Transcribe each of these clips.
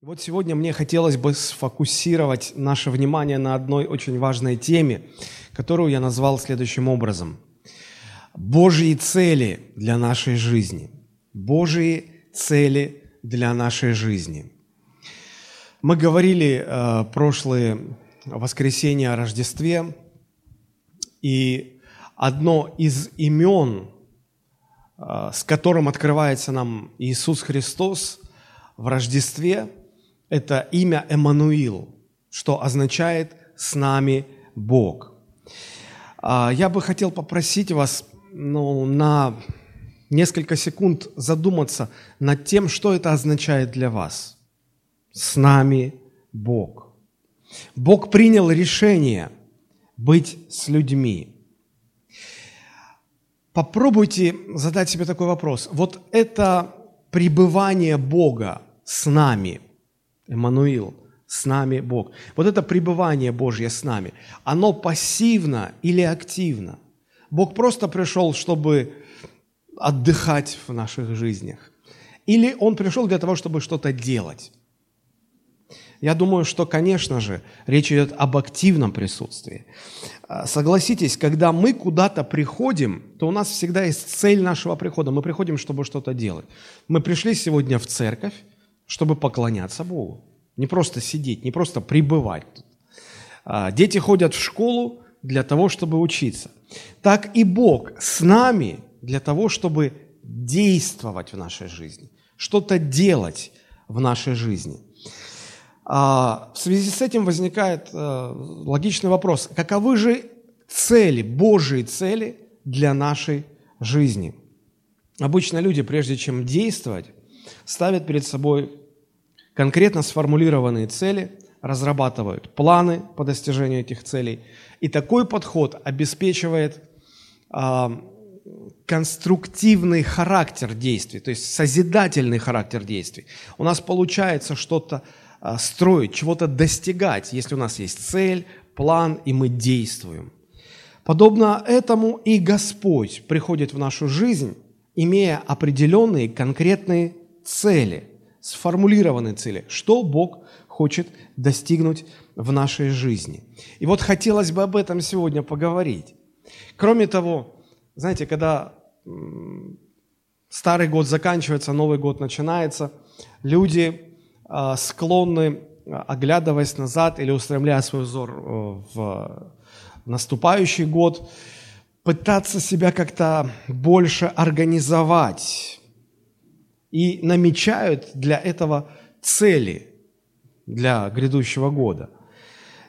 Вот сегодня мне хотелось бы сфокусировать наше внимание на одной очень важной теме, которую я назвал следующим образом. Божьи цели для нашей жизни. Божьи цели для нашей жизни. Мы говорили э, прошлое воскресенье о Рождестве, и одно из имен, э, с которым открывается нам Иисус Христос в Рождестве – это имя Эммануил, что означает «с нами Бог». А, я бы хотел попросить вас ну, на несколько секунд задуматься над тем, что это означает для вас. С нами Бог. Бог принял решение быть с людьми. Попробуйте задать себе такой вопрос. Вот это пребывание Бога с нами – Эммануил, с нами Бог. Вот это пребывание Божье с нами, оно пассивно или активно? Бог просто пришел, чтобы отдыхать в наших жизнях? Или Он пришел для того, чтобы что-то делать? Я думаю, что, конечно же, речь идет об активном присутствии. А, согласитесь, когда мы куда-то приходим, то у нас всегда есть цель нашего прихода. Мы приходим, чтобы что-то делать. Мы пришли сегодня в церковь, чтобы поклоняться Богу. Не просто сидеть, не просто пребывать тут. А, дети ходят в школу для того, чтобы учиться. Так и Бог с нами для того, чтобы действовать в нашей жизни, что-то делать в нашей жизни. А, в связи с этим возникает э, логичный вопрос, каковы же цели, Божьи цели для нашей жизни? Обычно люди, прежде чем действовать, ставят перед собой конкретно сформулированные цели, разрабатывают планы по достижению этих целей. И такой подход обеспечивает э, конструктивный характер действий, то есть созидательный характер действий. У нас получается что-то э, строить, чего-то достигать, если у нас есть цель, план, и мы действуем. Подобно этому и Господь приходит в нашу жизнь, имея определенные конкретные цели, сформулированные цели, что Бог хочет достигнуть в нашей жизни. И вот хотелось бы об этом сегодня поговорить. Кроме того, знаете, когда старый год заканчивается, Новый год начинается, люди а, склонны, оглядываясь назад или устремляя свой взор э, в наступающий год, пытаться себя как-то больше организовать, и намечают для этого цели для грядущего года.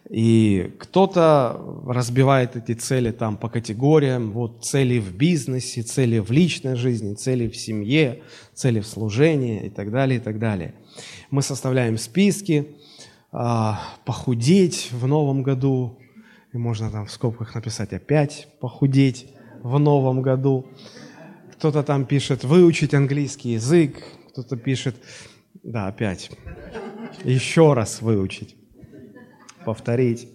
И кто-то разбивает эти цели там по категориям, вот цели в бизнесе, цели в личной жизни, цели в семье, цели в служении и так далее, и так далее. Мы составляем списки, а, похудеть в новом году, и можно там в скобках написать опять похудеть в новом году кто-то там пишет выучить английский язык, кто-то пишет, да, опять, еще раз выучить, повторить.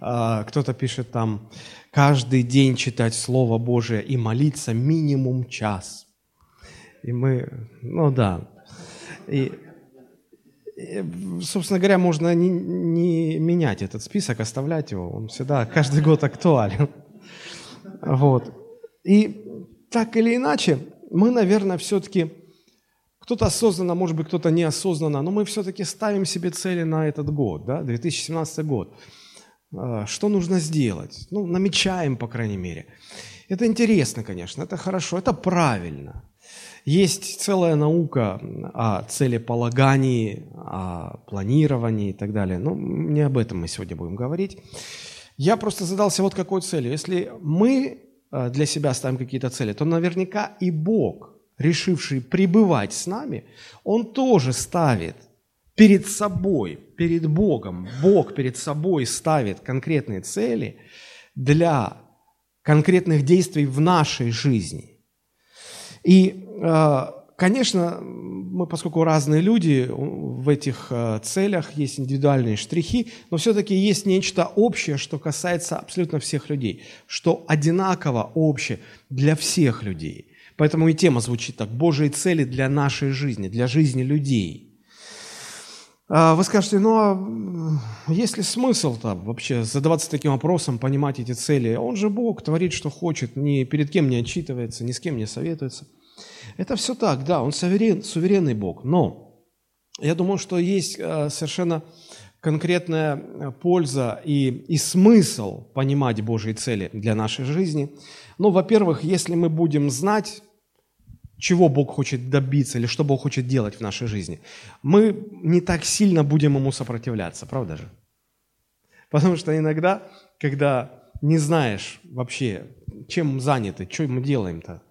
А, кто-то пишет там, каждый день читать Слово Божие и молиться минимум час. И мы, ну да. И, и собственно говоря, можно не, не менять этот список, оставлять его. Он всегда, каждый год актуален. Вот. И так или иначе, мы, наверное, все-таки, кто-то осознанно, может быть, кто-то неосознанно, но мы все-таки ставим себе цели на этот год, да, 2017 год. А, что нужно сделать? Ну, намечаем, по крайней мере. Это интересно, конечно, это хорошо, это правильно. Есть целая наука о целеполагании, о планировании и так далее. Но не об этом мы сегодня будем говорить. Я просто задался вот какой целью. Если мы для себя ставим какие-то цели, то наверняка и Бог, решивший пребывать с нами, Он тоже ставит перед собой, перед Богом, Бог перед собой ставит конкретные цели для конкретных действий в нашей жизни. И э, Конечно, мы, поскольку разные люди, в этих э, целях есть индивидуальные штрихи, но все-таки есть нечто общее, что касается абсолютно всех людей, что одинаково общее для всех людей. Поэтому и тема звучит так – Божьи цели для нашей жизни, для жизни людей. А, вы скажете, ну а есть ли смысл-то вообще задаваться таким вопросом, понимать эти цели? Он же Бог творит, что хочет, ни перед кем не отчитывается, ни с кем не советуется. Это все так, да, он суверен, суверенный Бог, но я думаю, что есть а, совершенно конкретная польза и, и смысл понимать Божьи цели для нашей жизни. Ну, во-первых, если мы будем знать чего Бог хочет добиться или что Бог хочет делать в нашей жизни, мы не так сильно будем ему сопротивляться, правда же? Потому что иногда, когда не знаешь вообще, чем заняты, что мы делаем-то,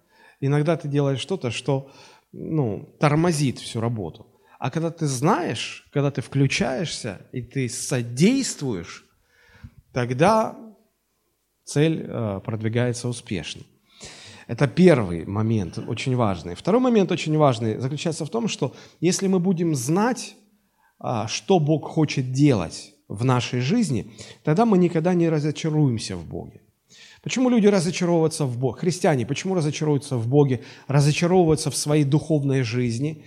иногда ты делаешь что-то, что ну, тормозит всю работу. А когда ты знаешь, когда ты включаешься и ты содействуешь, тогда цель э, продвигается успешно. Это первый момент, очень важный. Второй момент, очень важный, заключается в том, что если мы будем знать, а, что Бог хочет делать в нашей жизни, тогда мы никогда не разочаруемся в Боге. Почему люди разочаровываются в Боге? Христиане, почему разочаровываются в Боге, разочаровываются в своей духовной жизни?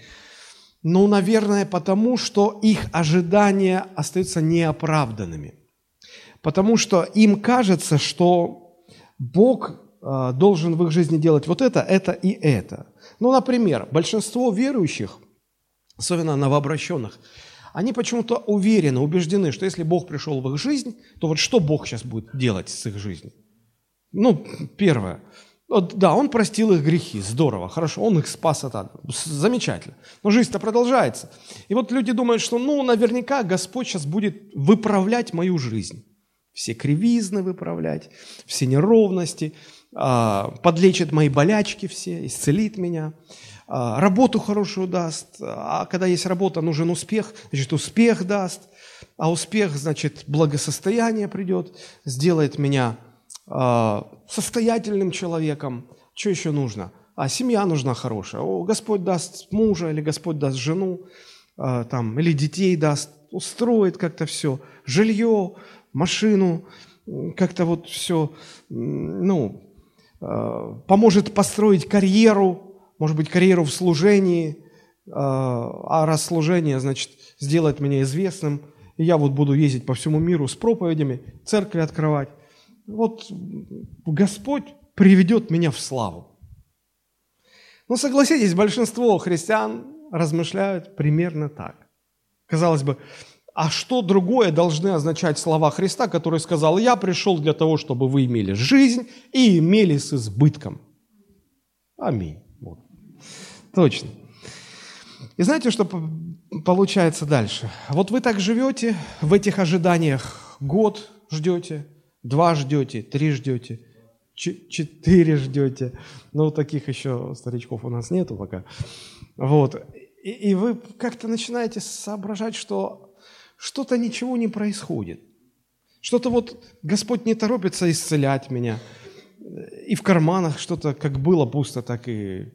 Ну, наверное, потому что их ожидания остаются неоправданными. Потому что им кажется, что Бог а, должен в их жизни делать вот это, это и это. Ну, например, большинство верующих, особенно новообращенных, они почему-то уверены, убеждены, что если Бог пришел в их жизнь, то вот что Бог сейчас будет делать с их жизнью? Ну, первое. Вот, да, Он простил их грехи, здорово, хорошо, Он их спас от ада, замечательно. Но жизнь-то продолжается. И вот люди думают, что ну, наверняка Господь сейчас будет выправлять мою жизнь. Все кривизны выправлять, все неровности – а, подлечит мои болячки все, исцелит меня, а, работу хорошую даст, а когда есть работа, нужен успех, значит, успех даст, а успех, значит, благосостояние придет, сделает меня состоятельным человеком. Что еще нужно? А семья нужна хорошая. О, Господь даст мужа или Господь даст жену, там, или детей даст, устроит как-то все, жилье, машину, как-то вот все, ну, Э, поможет построить карьеру, может быть, карьеру в служении, а раз служение, значит, сделает меня известным, и я вот буду ездить по всему миру с проповедями, церкви открывать. Вот Господь приведет меня в славу. Но согласитесь, большинство христиан размышляют примерно так. Казалось бы, а что другое должны означать слова Христа, который сказал, я пришел для того, чтобы вы имели жизнь и имели с избытком. Аминь. Вот. Точно. И знаете, что получается дальше? Вот вы так живете в этих ожиданиях, год ждете, два ждете, три ждете, четыре ждете. Ну, таких еще старичков у нас нету пока. Вот. И, и вы как-то начинаете соображать, что что-то ничего не происходит. Что-то вот Господь не торопится исцелять меня. И в карманах что-то как было пусто, так и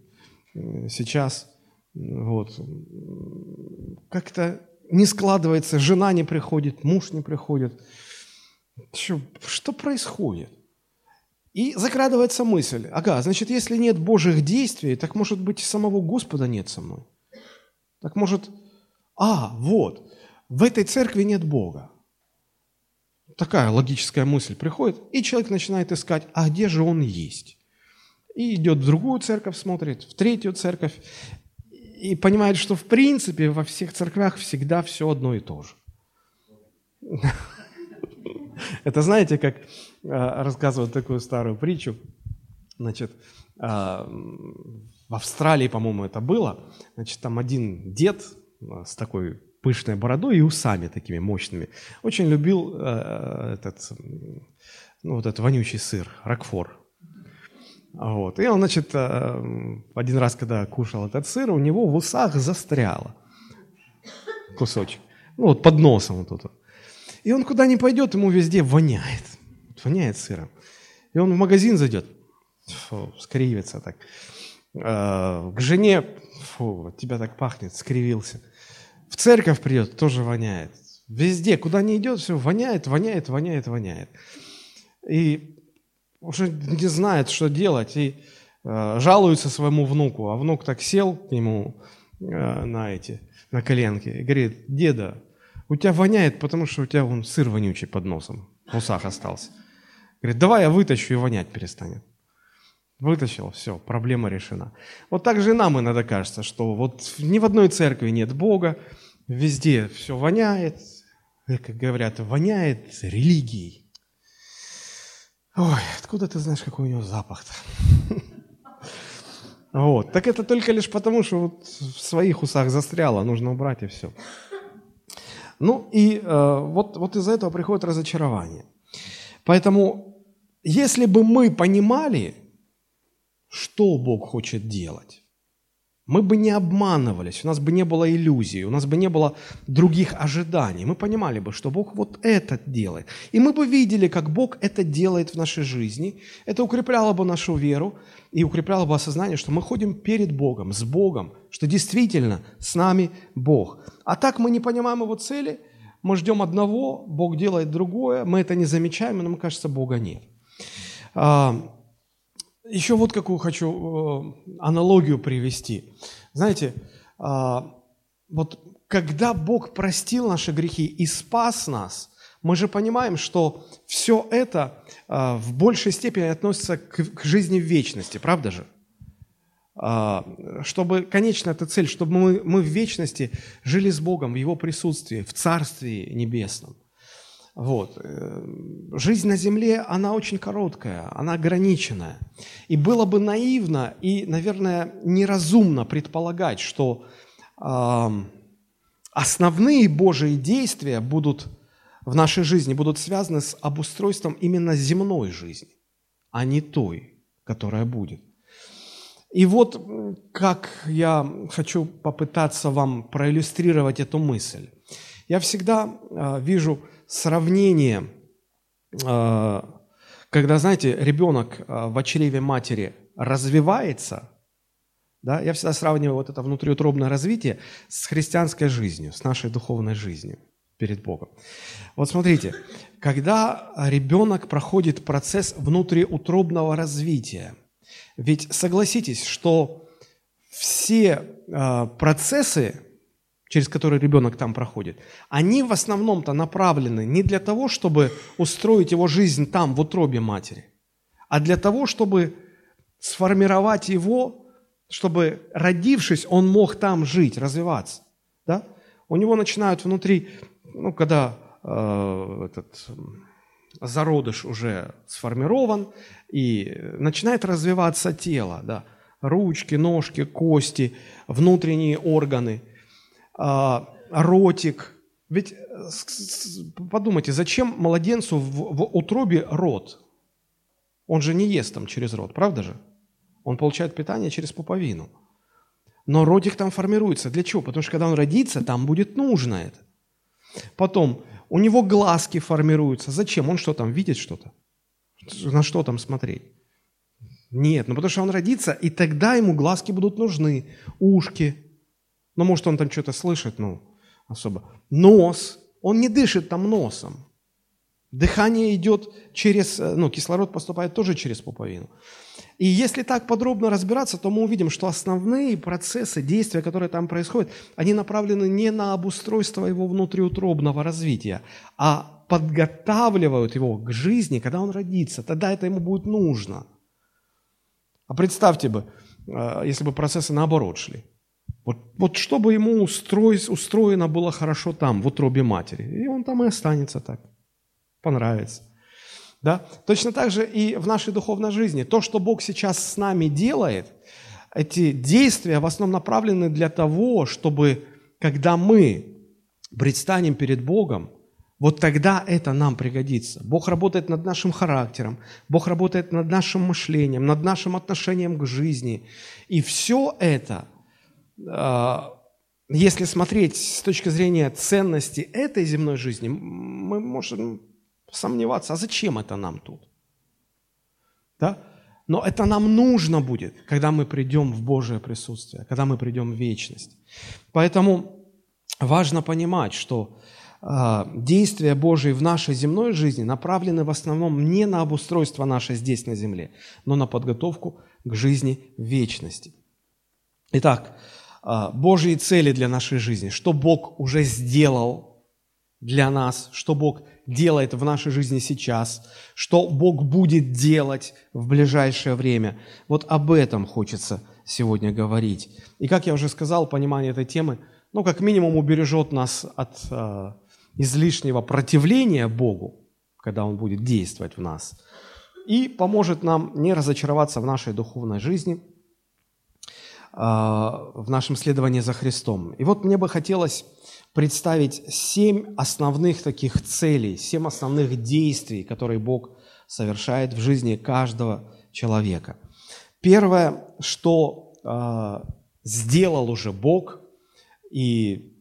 э, сейчас. Вот. Как-то не складывается, жена не приходит, муж не приходит. Что, что происходит? И закрадывается мысль, ага, значит, если нет Божьих действий, так может быть и самого Господа нет со мной. Так может, а, вот, в этой церкви нет Бога. Такая логическая мысль приходит, и человек начинает искать, а где же он есть? И идет в другую церковь, смотрит, в третью церковь, и понимает, что в принципе во всех церквях всегда все одно и то же. Это знаете, как а, рассказывают такую старую притчу. Значит, а, в Австралии, по-моему, это было. Значит, там один дед а, с такой пышной бородой и усами такими мощными. Очень любил этот, ну, вот этот вонючий сыр, ракфор. Вот. И он, значит, один раз, когда кушал этот сыр, у него в усах застряло кусочек. Ну, вот под носом вот тут. И он куда ни пойдет, ему везде воняет. Воняет сыром. И он в магазин зайдет, фу, скривится так. Э, к жене, фу, тебя так пахнет, скривился. В церковь придет, тоже воняет. Везде, куда не идет, все воняет, воняет, воняет, воняет. И уже не знает, что делать, и э, жалуется своему внуку. А внук так сел к нему э, на эти, на коленки и говорит, деда, У тебя воняет, потому что у тебя вон сыр вонючий под носом, в усах остался. Говорит, давай я вытащу, и вонять перестанет. Вытащил, все, проблема решена. Вот так же и нам иногда кажется, что вот ни в одной церкви нет Бога, везде все воняет, как говорят, воняет религией. Ой, откуда ты знаешь, какой у него запах-то? Вот. Так это только лишь потому, что вот в своих усах застряло, нужно убрать и все. Ну и э, вот, вот из-за этого приходит разочарование. Поэтому, если бы мы понимали, что Бог хочет делать, мы бы не обманывались, у нас бы не было иллюзий, у нас бы не было других ожиданий. Мы понимали бы, что Бог вот это делает. И мы бы видели, как Бог это делает в нашей жизни. Это укрепляло бы нашу веру и укрепляло бы осознание, что мы ходим перед Богом, с Богом, что действительно с нами Бог. А так мы не понимаем Его цели, мы ждем одного, Бог делает другое, мы это не замечаем, и нам кажется, Бога нет. Еще вот какую хочу э, аналогию привести. Знаете, а, вот когда Бог простил наши грехи и спас нас, мы же понимаем, что все это а, в большей степени относится к, жизни в вечности, правда же? А, чтобы, конечно, эта цель, чтобы мы, мы в вечности жили с Богом в Его присутствии, в Царстве Небесном – вот. Э, жизнь на земле, она очень короткая, она ограниченная. И было бы наивно и, наверное, неразумно предполагать, что э, основные Божьи действия будут в нашей жизни будут связаны с обустройством именно земной жизни, а не той, которая будет. И вот как я хочу попытаться вам проиллюстрировать эту мысль. Я всегда э, вижу сравнение, э, когда, знаете, ребенок э, в чреве матери развивается, да, я всегда сравниваю вот это внутриутробное развитие с христианской жизнью, с нашей духовной жизнью перед Богом. Вот смотрите, когда ребенок проходит процесс внутриутробного развития, ведь согласитесь, что все э, процессы через который ребенок там проходит, они в основном-то направлены не для того, чтобы устроить его жизнь там, в утробе матери, а для того, чтобы сформировать его, чтобы, родившись, он мог там жить, развиваться. Да? У него начинают внутри, ну, когда э, этот зародыш уже сформирован, и начинает развиваться тело, да, ручки, ножки, кости, внутренние органы – ротик. Ведь э, подумайте, зачем младенцу в, в утробе рот? Он же не ест там через рот, правда же? Он получает питание через пуповину. Но ротик там формируется. Для чего? Потому что когда он родится, там будет нужно это. Потом у него глазки формируются. Зачем? Он что там, видит что-то? На что там смотреть? Нет, ну потому что он родится, и тогда ему глазки будут нужны, ушки, ну, может, он там что-то слышит, ну, особо. Нос, он не дышит там носом. Дыхание идет через, э, ну, кислород поступает тоже через пуповину. И если так подробно разбираться, то мы увидим, что основные процессы, действия, которые там происходят, они направлены не на обустройство его внутриутробного развития, а подготавливают его к жизни, когда он родится. Тогда это ему будет нужно. А представьте бы, э, если бы процессы наоборот шли. Вот, вот чтобы ему устроить, устроено было хорошо там, в утробе матери. И он там и останется так. Понравится. Да? Точно так же и в нашей духовной жизни. То, что Бог сейчас с нами делает, эти действия в основном направлены для того, чтобы, когда мы предстанем перед Богом, вот тогда это нам пригодится. Бог работает над нашим характером, Бог работает над нашим мышлением, над нашим отношением к жизни. И все это – если смотреть с точки зрения ценности этой земной жизни, мы можем сомневаться, а зачем это нам тут? Да? Но это нам нужно будет, когда мы придем в Божие присутствие, когда мы придем в вечность. Поэтому важно понимать, что э, действия Божии в нашей земной жизни направлены в основном не на обустройство наше здесь на земле, но на подготовку к жизни в вечности. Итак, а, Божьи цели для нашей жизни, что Бог уже сделал для нас, что Бог делает в нашей жизни сейчас, что Бог будет делать в ближайшее время. Вот об этом хочется сегодня говорить. И как я уже сказал, понимание этой темы, ну, как минимум, убережет нас от э, излишнего противления Богу, когда Он будет действовать в нас, и поможет нам не разочароваться в нашей духовной жизни, в нашем следовании за Христом. И вот мне бы хотелось представить семь основных таких целей, семь основных действий, которые Бог совершает в жизни каждого человека. Первое, что э, сделал уже Бог, и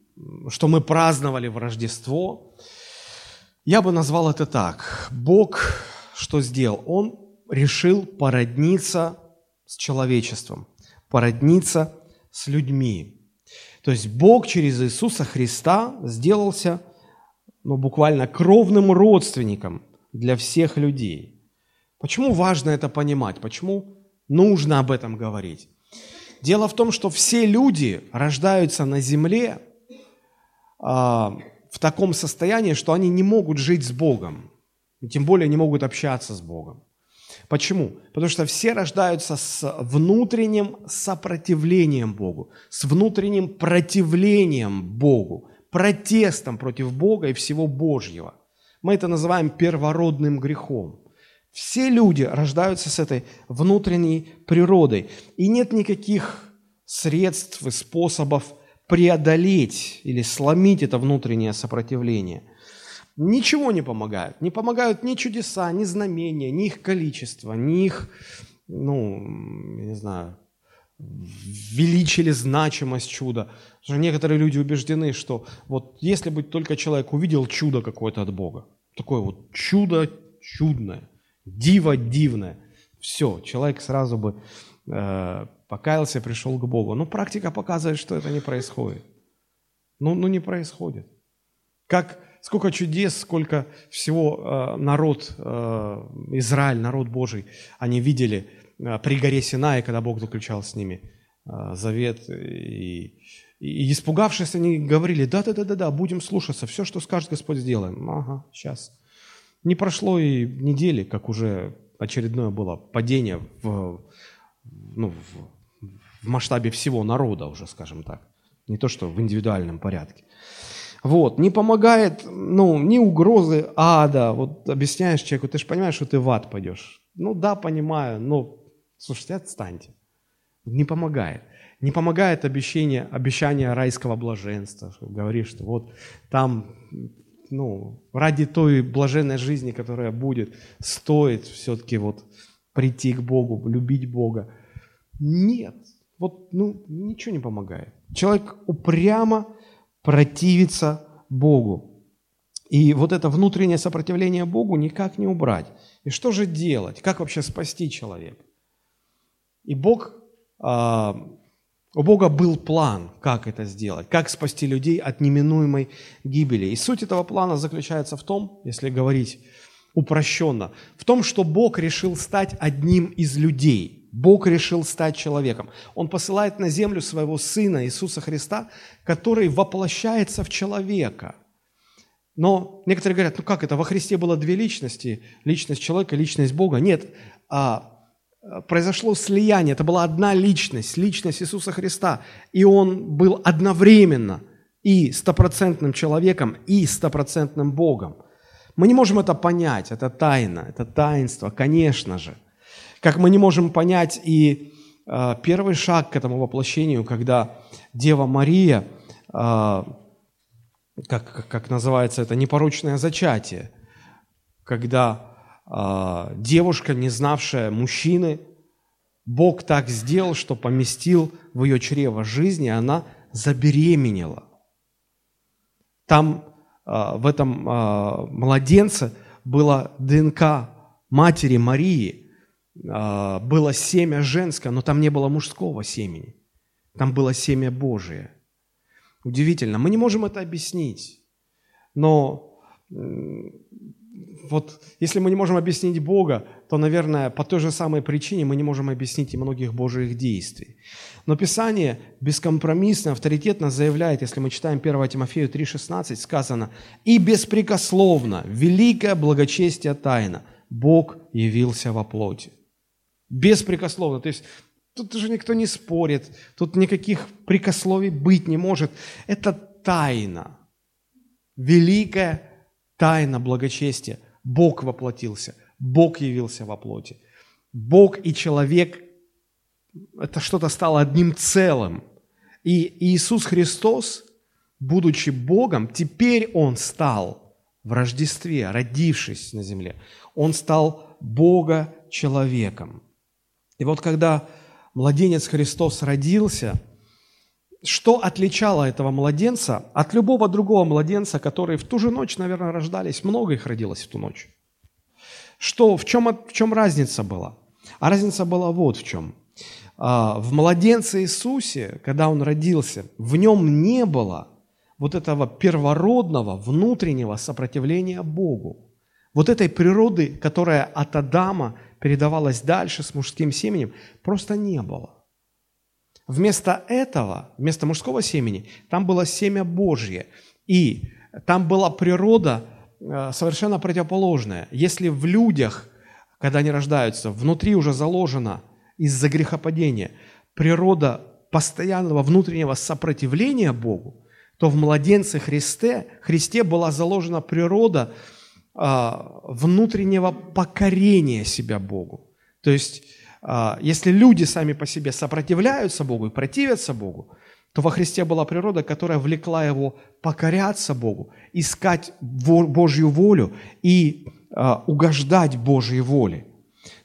что мы праздновали в Рождество, я бы назвал это так. Бог что сделал? Он решил породниться с человечеством, породниться с людьми. То есть Бог через Иисуса Христа сделался ну, буквально кровным родственником для всех людей. Почему важно это понимать? Почему нужно об этом говорить? Дело в том, что все люди рождаются на земле а, в таком состоянии, что они не могут жить с Богом, и тем более не могут общаться с Богом. Почему? Потому что все рождаются с внутренним сопротивлением Богу, с внутренним противлением Богу, протестом против Бога и всего Божьего. Мы это называем первородным грехом. Все люди рождаются с этой внутренней природой. И нет никаких средств и способов преодолеть или сломить это внутреннее сопротивление – ничего не помогают. Не помогают ни чудеса, ни знамения, ни их количество, ни их, ну, я не знаю, величие или значимость чуда. Что некоторые люди убеждены, что вот если бы только человек увидел чудо какое-то от Бога, такое вот чудо чудное, диво дивное, все, человек сразу бы э, покаялся пришел к Богу. Но практика показывает, что это не происходит. Ну, ну не происходит. Как сколько чудес, сколько всего э, народ, э, Израиль, народ Божий, они видели э, при горе Синае, когда Бог заключал с ними завет. И, и испугавшись, они говорили, да-да-да-да, будем слушаться, все, что скажет Господь, сделаем. Ага, сейчас. Не прошло и недели, как уже очередное было падение в, ну, в, в масштабе всего народа уже, скажем так. Не то, что в индивидуальном порядке. Вот, не помогает, ну, ни угрозы ада. Вот объясняешь человеку, ты же понимаешь, что ты в ад пойдешь. Ну да, понимаю, но, слушайте, отстаньте. Не помогает. Не помогает обещание, обещание райского блаженства. Говоришь, что вот там, ну, ради той блаженной жизни, которая будет, стоит все-таки вот прийти к Богу, любить Бога. Нет, вот, ну, ничего не помогает. Человек упрямо противиться Богу. И вот это внутреннее сопротивление Богу никак не убрать. И что же делать? Как вообще спасти человека? И Бог, а, у Бога был план, как это сделать, как спасти людей от неминуемой гибели. И суть этого плана заключается в том, если говорить упрощенно, в том, что Бог решил стать одним из людей – Бог решил стать человеком. Он посылает на землю своего Сына Иисуса Христа, который воплощается в человека. Но некоторые говорят, ну как это, во Христе было две личности, личность человека, личность Бога. Нет, а, произошло слияние, это была одна личность, личность Иисуса Христа. И Он был одновременно и стопроцентным человеком, и стопроцентным Богом. Мы не можем это понять, это тайна, это таинство, конечно же – как мы не можем понять и э, первый шаг к этому воплощению, когда Дева Мария, э, как, как называется это, непорочное зачатие, когда э, девушка, не знавшая мужчины, Бог так сделал, что поместил в ее чрево жизни, она забеременела. Там э, в этом младенце было ДНК матери Марии – было семя женское, но там не было мужского семени. Там было семя Божие. Удивительно. Мы не можем это объяснить. Но вот если мы не можем объяснить Бога, то, наверное, по той же самой причине мы не можем объяснить и многих Божьих действий. Но Писание бескомпромиссно, авторитетно заявляет, если мы читаем 1 Тимофею 3,16, сказано, «И беспрекословно, великое благочестие тайна, Бог явился во плоти». Беспрекословно. То есть тут же никто не спорит, тут никаких прикословий быть не может. Это тайна. Великая тайна благочестия. Бог воплотился, Бог явился во плоти. Бог и человек – это что-то стало одним целым. И Иисус Христос, будучи Богом, теперь Он стал в Рождестве, родившись на земле. Он стал Бога человеком. И вот когда младенец Христос родился, что отличало этого младенца от любого другого младенца, которые в ту же ночь, наверное, рождались, много их родилось в ту ночь? Что, в чем, в чем разница была? А разница была вот в чем. А, в младенце Иисусе, когда он родился, в нем не было вот этого первородного внутреннего сопротивления Богу. Вот этой природы, которая от Адама передавалась дальше с мужским семенем, просто не было. Вместо этого, вместо мужского семени, там было семя Божье. И там была природа э, совершенно противоположная. Если в людях, когда они рождаются, внутри уже заложена из-за грехопадения природа постоянного внутреннего сопротивления Богу, то в младенце Христе, Христе была заложена природа внутреннего покорения себя Богу. То есть, а, если люди сами по себе сопротивляются Богу и противятся Богу, то во Христе была природа, которая влекла его покоряться Богу, искать Божью волю и а, угождать Божьей воле.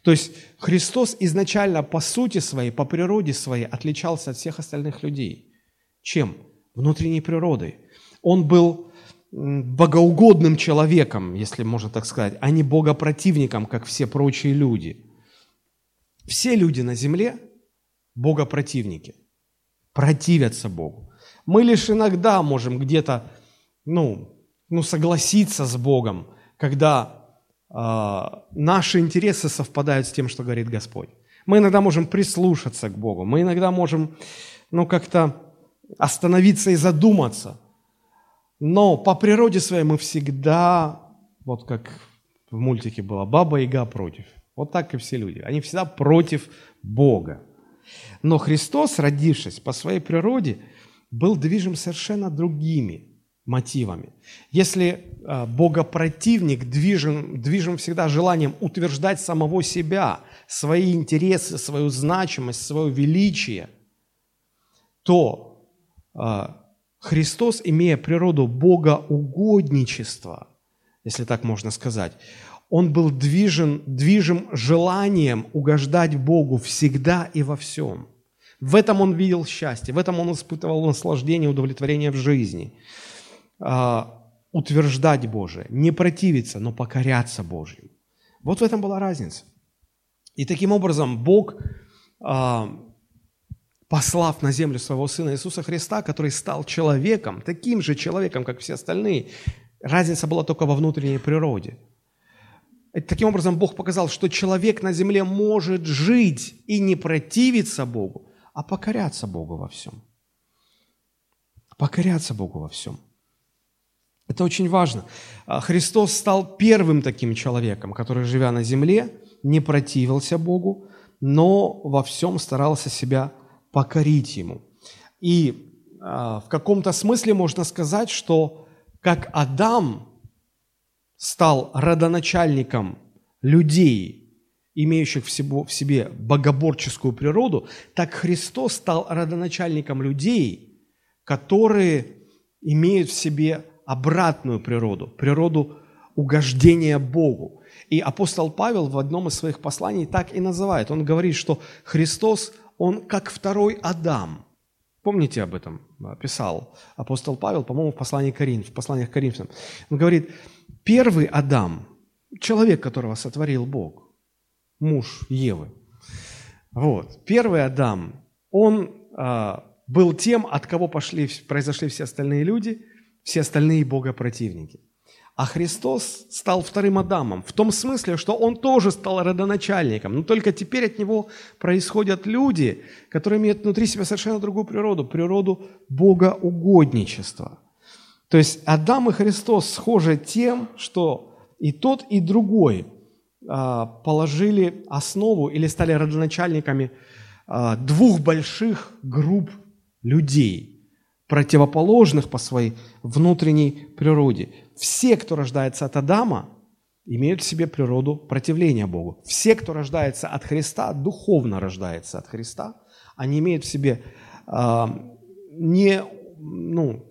То есть Христос изначально по сути своей, по природе своей отличался от всех остальных людей. Чем? Внутренней природой. Он был богоугодным человеком, если можно так сказать, а не богопротивником, как все прочие люди. Все люди на земле – богопротивники, противятся Богу. Мы лишь иногда можем где-то ну, ну, согласиться с Богом, когда э, наши интересы совпадают с тем, что говорит Господь. Мы иногда можем прислушаться к Богу, мы иногда можем ну, как-то остановиться и задуматься – но по природе своей мы всегда, вот как в мультике было, баба Яга против. Вот так и все люди. Они всегда против Бога. Но Христос, родившись по своей природе, был движим совершенно другими мотивами. Если э, богопротивник движим, движим всегда желанием утверждать самого себя, свои интересы, свою значимость, свое величие, то э, Христос, имея природу Бога угодничества, если так можно сказать, он был движен, движим желанием угождать Богу всегда и во всем. В этом он видел счастье, в этом он испытывал наслаждение, удовлетворение в жизни. А, утверждать Божие, не противиться, но покоряться Божьему. Вот в этом была разница. И таким образом Бог а, послав на землю своего Сына Иисуса Христа, который стал человеком, таким же человеком, как все остальные. Разница была только во внутренней природе. Таким образом, Бог показал, что человек на земле может жить и не противиться Богу, а покоряться Богу во всем. Покоряться Богу во всем. Это очень важно. А Христос стал первым таким человеком, который, живя на земле, не противился Богу, но во всем старался себя покорить Ему. И э, в каком-то смысле можно сказать, что как Адам стал родоначальником людей, имеющих в себе богоборческую природу, так Христос стал родоначальником людей, которые имеют в себе обратную природу, природу угождения Богу. И апостол Павел в одном из своих посланий так и называет. Он говорит, что Христос – он как второй Адам. Помните об этом? Писал апостол Павел, по-моему, в послании Коринф, в посланиях Коринфянам. Он говорит, первый Адам, человек, которого сотворил Бог, муж Евы. Вот. Первый Адам, он а, был тем, от кого пошли, произошли все остальные люди, все остальные богопротивники. А Христос стал вторым Адамом, в том смысле, что Он тоже стал родоначальником, но только теперь от Него происходят люди, которые имеют внутри себя совершенно другую природу, природу богоугодничества. То есть Адам и Христос схожи тем, что и тот, и другой а, положили основу или стали родоначальниками а, двух больших групп людей, противоположных по своей внутренней природе. Все, кто рождается от Адама, имеют в себе природу противления Богу. Все, кто рождается от Христа, духовно рождается от Христа, они имеют в себе э, не, ну,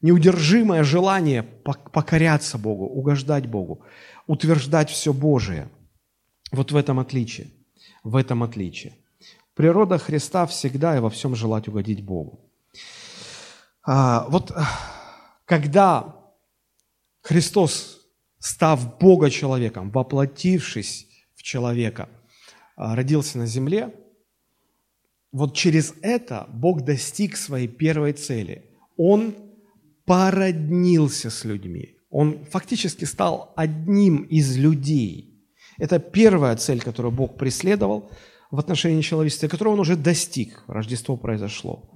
неудержимое желание покоряться Богу, угождать Богу, утверждать все Божие. Вот в этом отличие. В этом отличие. Природа Христа всегда и во всем желать угодить Богу. А, вот когда Христос, став Бога человеком, воплотившись в человека, а, родился на земле, вот через это Бог достиг своей первой цели. Он породнился с людьми. Он фактически стал одним из людей. Это первая цель, которую Бог преследовал в отношении человечества, которую он уже достиг. Рождество произошло.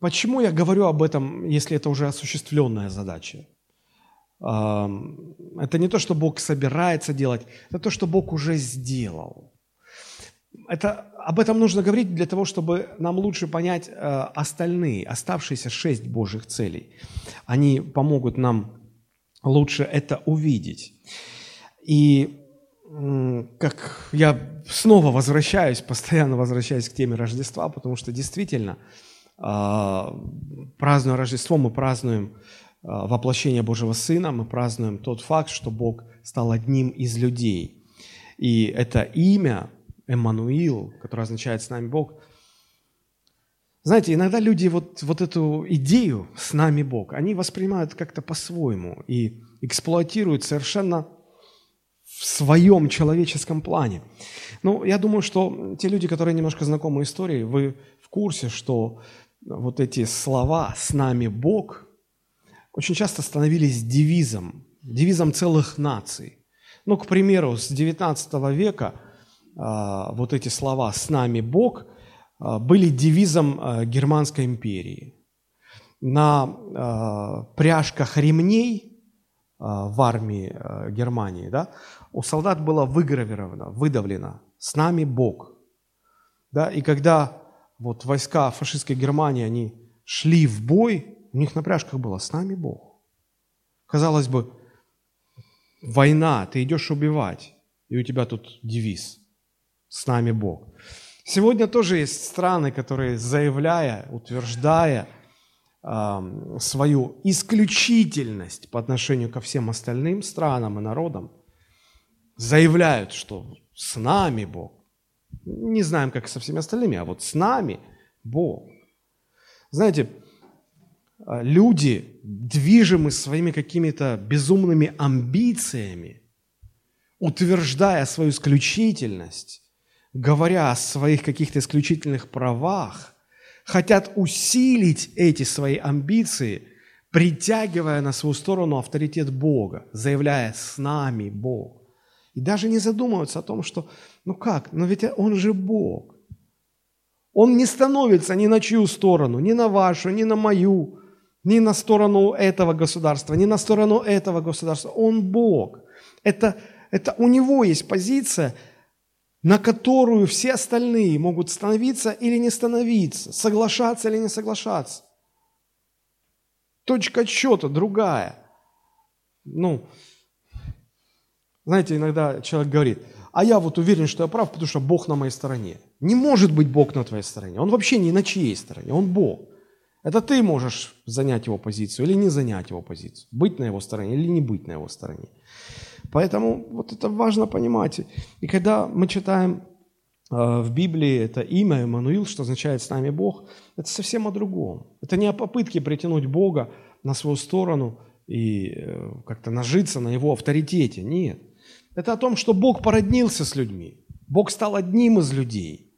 Почему я говорю об этом, если это уже осуществленная задача? Это не то, что Бог собирается делать, это то, что Бог уже сделал. Это, об этом нужно говорить для того, чтобы нам лучше понять э, остальные, оставшиеся шесть Божьих целей. Они помогут нам лучше это увидеть. И как я снова возвращаюсь, постоянно возвращаюсь к теме Рождества, потому что действительно, празднуя Рождество, мы празднуем а, воплощение Божьего Сына, мы празднуем тот факт, что Бог стал одним из людей. И это имя, Эммануил, которое означает «с нами Бог», знаете, иногда люди вот, вот эту идею «с нами Бог», они воспринимают как-то по-своему и эксплуатируют совершенно в своем человеческом плане. Ну, я думаю, что те люди, которые немножко знакомы историей, вы в курсе, что вот эти слова «с нами Бог» очень часто становились девизом, девизом целых наций. Ну, к примеру, с XIX века а, вот эти слова «с нами Бог» а, были девизом а, Германской империи. На пряжках ремней в армии Германии да, у солдат было выгравировано, выдавлено «С нами Бог». Да, и когда вот войска фашистской Германии, они шли в бой, у них на пряжках было «С нами Бог». Казалось бы, война, ты идешь убивать, и у тебя тут девиз «С нами Бог». Сегодня тоже есть страны, которые, заявляя, утверждая э, свою исключительность по отношению ко всем остальным странам и народам, заявляют, что с нами Бог. Не знаем, как со всеми остальными, а вот с нами Бог. Знаете, а, люди, движимы своими какими-то безумными амбициями, утверждая свою исключительность, говоря о своих каких-то исключительных правах, хотят усилить эти свои амбиции, притягивая на свою сторону авторитет Бога, заявляя «с нами Бог». И даже не задумываются о том, что, ну как, но ведь он же Бог. Он не становится ни на чью сторону, ни на вашу, ни на мою, ни на сторону этого государства, ни на сторону этого государства. Он Бог. Это, это у него есть позиция, на которую все остальные могут становиться или не становиться, соглашаться или не соглашаться. Точка отсчета другая. Ну, знаете, иногда человек говорит, а я вот уверен, что я прав, потому что Бог на моей стороне. Не может быть Бог на твоей стороне. Он вообще не на чьей стороне, он Бог. Это ты можешь занять его позицию или не занять его позицию, быть на его стороне или не быть на его стороне. Поэтому вот это важно понимать. И когда мы читаем э, в Библии это имя Эммануил, что означает «с нами Бог», это совсем о другом. Это не о попытке притянуть Бога на свою сторону и э, как-то нажиться на его авторитете. Нет. Это о том, что Бог породнился с людьми. Бог стал одним из людей.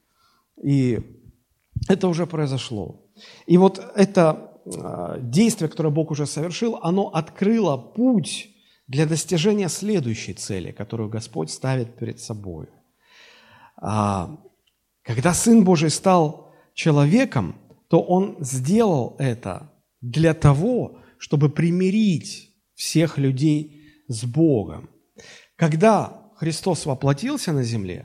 И это уже произошло. И вот это э, действие, которое Бог уже совершил, оно открыло путь для достижения следующей цели, которую Господь ставит перед собой. А, когда Сын Божий стал человеком, то Он сделал это для того, чтобы примирить всех людей с Богом. Когда Христос воплотился на земле,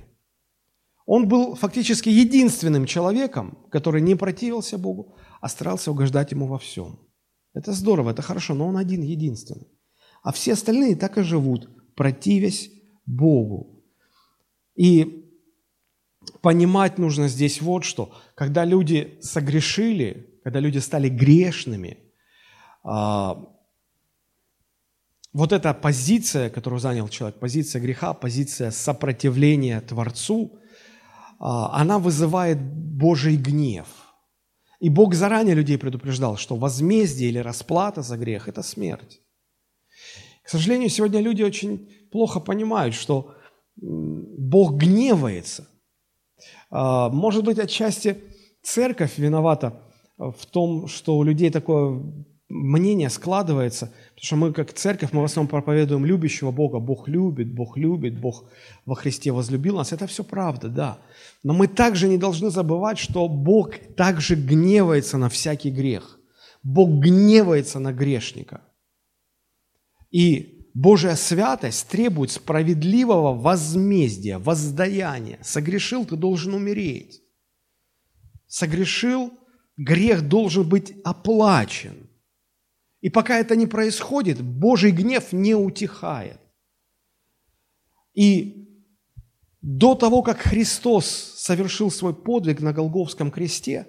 Он был фактически единственным человеком, который не противился Богу, а старался угождать Ему во всем. Это здорово, это хорошо, но Он один, единственный. А все остальные так и живут, противясь Богу. И понимать нужно здесь вот что. Когда люди согрешили, когда люди стали грешными, а, вот эта позиция, которую занял человек, позиция греха, позиция сопротивления Творцу, а, она вызывает Божий гнев. И Бог заранее людей предупреждал, что возмездие или расплата за грех – это смерть. К сожалению, сегодня люди очень плохо понимают, что Бог гневается – а, может быть, отчасти церковь виновата в том, что у людей такое мнение складывается, потому что мы как церковь, мы в основном проповедуем любящего Бога. Бог любит, Бог любит, Бог во Христе возлюбил нас. Это все правда, да. Но мы также не должны забывать, что Бог также гневается на всякий грех. Бог гневается на грешника. И Божья святость требует справедливого возмездия, воздаяния. Согрешил, ты должен умереть. Согрешил, грех должен быть оплачен. И пока это не происходит, Божий гнев не утихает. И до того, как Христос совершил свой подвиг на Голговском кресте,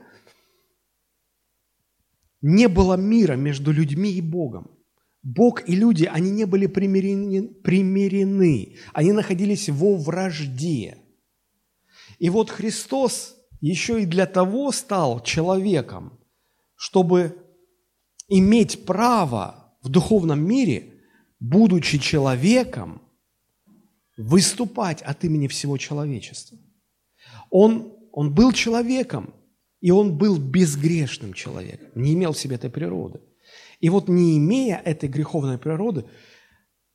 не было мира между людьми и Богом. Бог и люди, они не были примирены, примирены, они находились во вражде. И вот Христос еще и для того стал человеком, чтобы иметь право в духовном мире, будучи человеком, выступать от имени всего человечества. Он, он был человеком, и он был безгрешным человеком, не имел в себе этой природы. И вот не имея этой греховной природы,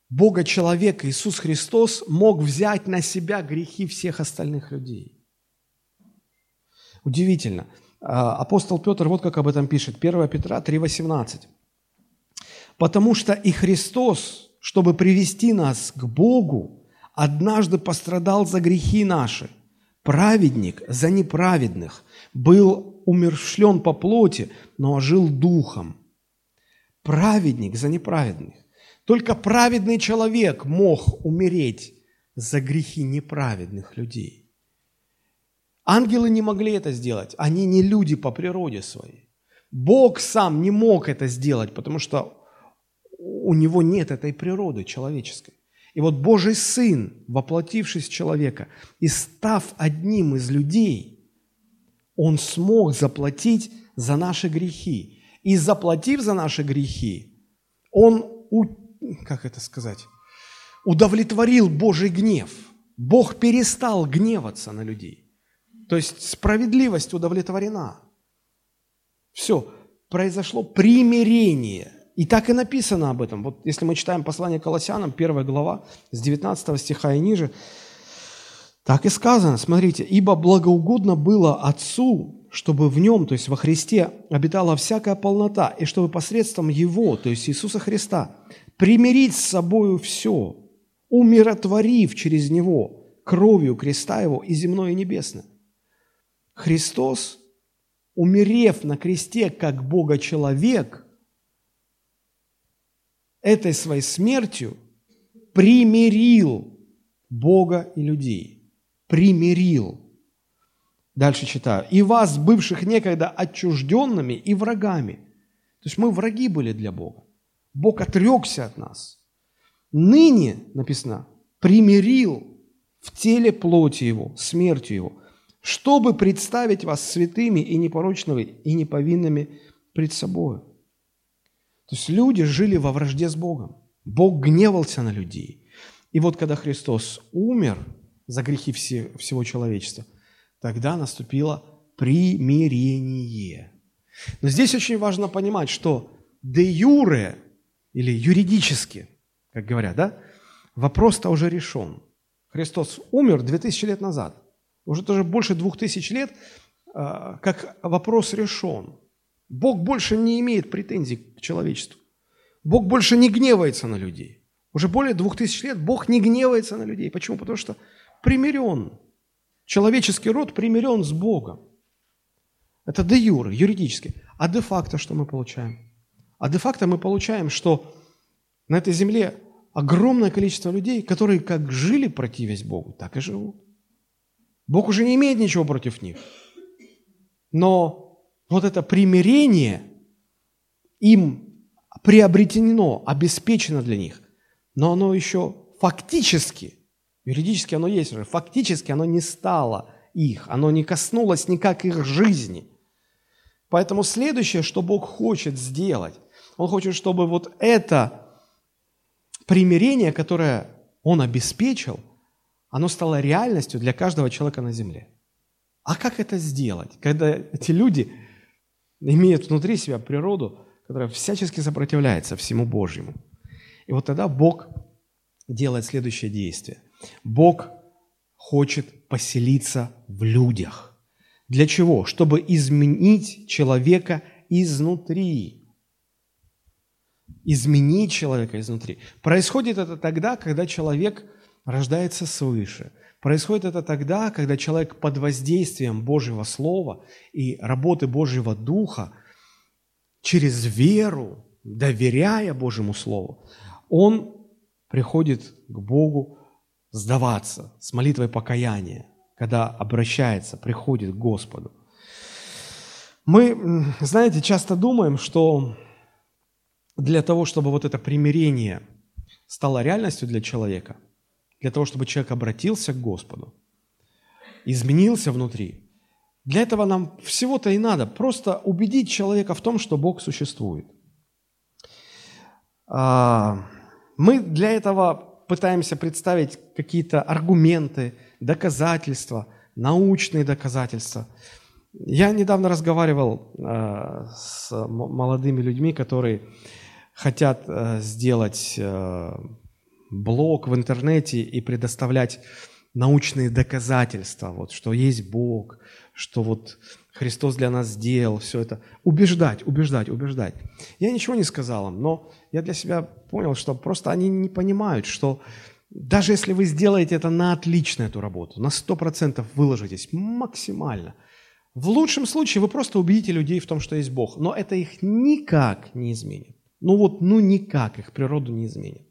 Бога человека Иисус Христос мог взять на себя грехи всех остальных людей. Удивительно. А, апостол Петр вот как об этом пишет. 1 Петра 3,18. «Потому что и Христос, чтобы привести нас к Богу, однажды пострадал за грехи наши, праведник за неправедных, был умершлен по плоти, но ожил духом» праведник за неправедных. Только праведный человек мог умереть за грехи неправедных людей. Ангелы не могли это сделать, они не люди по природе своей. Бог сам не мог это сделать, потому что у него нет этой природы человеческой. И вот Божий Сын, воплотившись в человека и став одним из людей, Он смог заплатить за наши грехи и заплатив за наши грехи, Он, как это сказать, удовлетворил Божий гнев. Бог перестал гневаться на людей. То есть справедливость удовлетворена. Все, произошло примирение. И так и написано об этом. Вот если мы читаем послание Колоссянам, первая глава, с 19 стиха и ниже, так и сказано, смотрите, «Ибо благоугодно было Отцу, чтобы в нем, то есть во Христе, обитала всякая полнота, и чтобы посредством Его, то есть Иисуса Христа, примирить с собою все, умиротворив через Него кровью креста Его и земное и небесное. Христос, умерев на кресте как Бога-человек, этой своей смертью примирил Бога и людей. Примирил. Дальше читаю. «И вас, бывших некогда отчужденными и врагами». То есть мы враги были для Бога. Бог отрекся от нас. Ныне, написано, примирил в теле плоти Его, смертью Его, чтобы представить вас святыми и непорочными, и неповинными пред собой. То есть люди жили во вражде с Богом. Бог гневался на людей. И вот когда Христос умер за грехи всего человечества, Тогда наступило примирение. Но здесь очень важно понимать, что де юре, или юридически, как говорят, да, вопрос-то уже решен. Христос умер 2000 лет назад. Уже тоже больше двух тысяч лет, а, как вопрос решен. Бог больше не имеет претензий к человечеству. Бог больше не гневается на людей. Уже более двух тысяч лет Бог не гневается на людей. Почему? Потому что примирен. Человеческий род примирен с Богом. Это де юре, юридически. А де факто что мы получаем? А де факто мы получаем, что на этой земле огромное количество людей, которые как жили противясь Богу, так и живут. Бог уже не имеет ничего против них. Но вот это примирение им приобретено, обеспечено для них, но оно еще фактически, юридически оно есть уже, фактически оно не стало их, оно не коснулось никак их жизни. Поэтому следующее, что Бог хочет сделать, Он хочет, чтобы вот это примирение, которое Он обеспечил, оно стало реальностью для каждого человека на земле. А как это сделать, когда эти люди имеют внутри себя природу, которая всячески сопротивляется всему Божьему? И вот тогда Бог делает следующее действие. Бог хочет поселиться в людях. Для чего? Чтобы изменить человека изнутри изменить человека изнутри. Происходит это тогда, когда человек рождается свыше. Происходит это тогда, когда человек под воздействием Божьего Слова и работы Божьего Духа через веру, доверяя Божьему Слову, он приходит к Богу сдаваться с молитвой покаяния, когда обращается, приходит к Господу. Мы, знаете, часто думаем, что для того, чтобы вот это примирение стало реальностью для человека, для того, чтобы человек обратился к Господу, изменился внутри, для этого нам всего-то и надо просто убедить человека в том, что Бог существует. А, мы для этого пытаемся представить какие-то аргументы, доказательства, научные доказательства. Я недавно разговаривал а, с молодыми людьми, которые хотят э, сделать блог в интернете и предоставлять научные доказательства, вот, что есть Бог, что вот Христос для нас сделал, все это. Убеждать, убеждать, убеждать. Я ничего не сказал им, но я для себя понял, что просто они не понимают, что даже если вы сделаете это на отлично, эту работу, на 100% выложитесь максимально, в лучшем случае вы просто убедите людей в том, что есть Бог, но это их никак не изменит. Ну вот, ну никак их природу не изменит.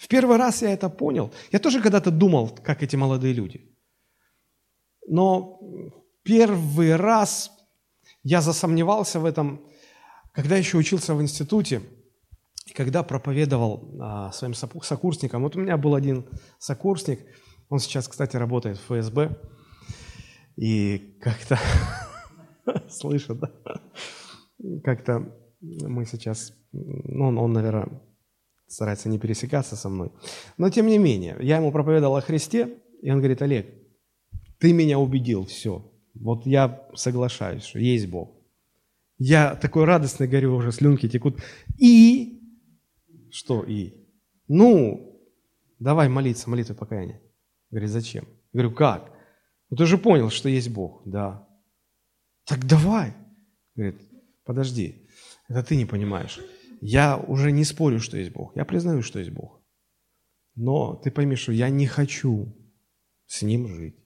В первый раз я это понял. Я тоже когда-то думал, как эти молодые люди. Но первый раз я засомневался в этом, когда еще учился в институте, и когда проповедовал а, своим сокурсникам. Вот у меня был один сокурсник, он сейчас, кстати, работает в ФСБ, и как-то, слышит, да? Как-то мы сейчас, ну, он, он, наверное, старается не пересекаться со мной. Но тем не менее, я ему проповедовал о Христе, и он говорит, Олег, ты меня убедил, все. Вот я соглашаюсь, что есть Бог. Я такой радостный горю, уже слюнки текут. И, что и? Ну, давай молиться, молитвой покаяния. Говорит, зачем? Говорю, как? Ну ты же понял, что есть Бог. Да. Так давай. Говорит, подожди, это ты не понимаешь. Я уже не спорю, что есть Бог. Я признаю, что есть Бог. Но ты пойми, что я не хочу с Ним жить.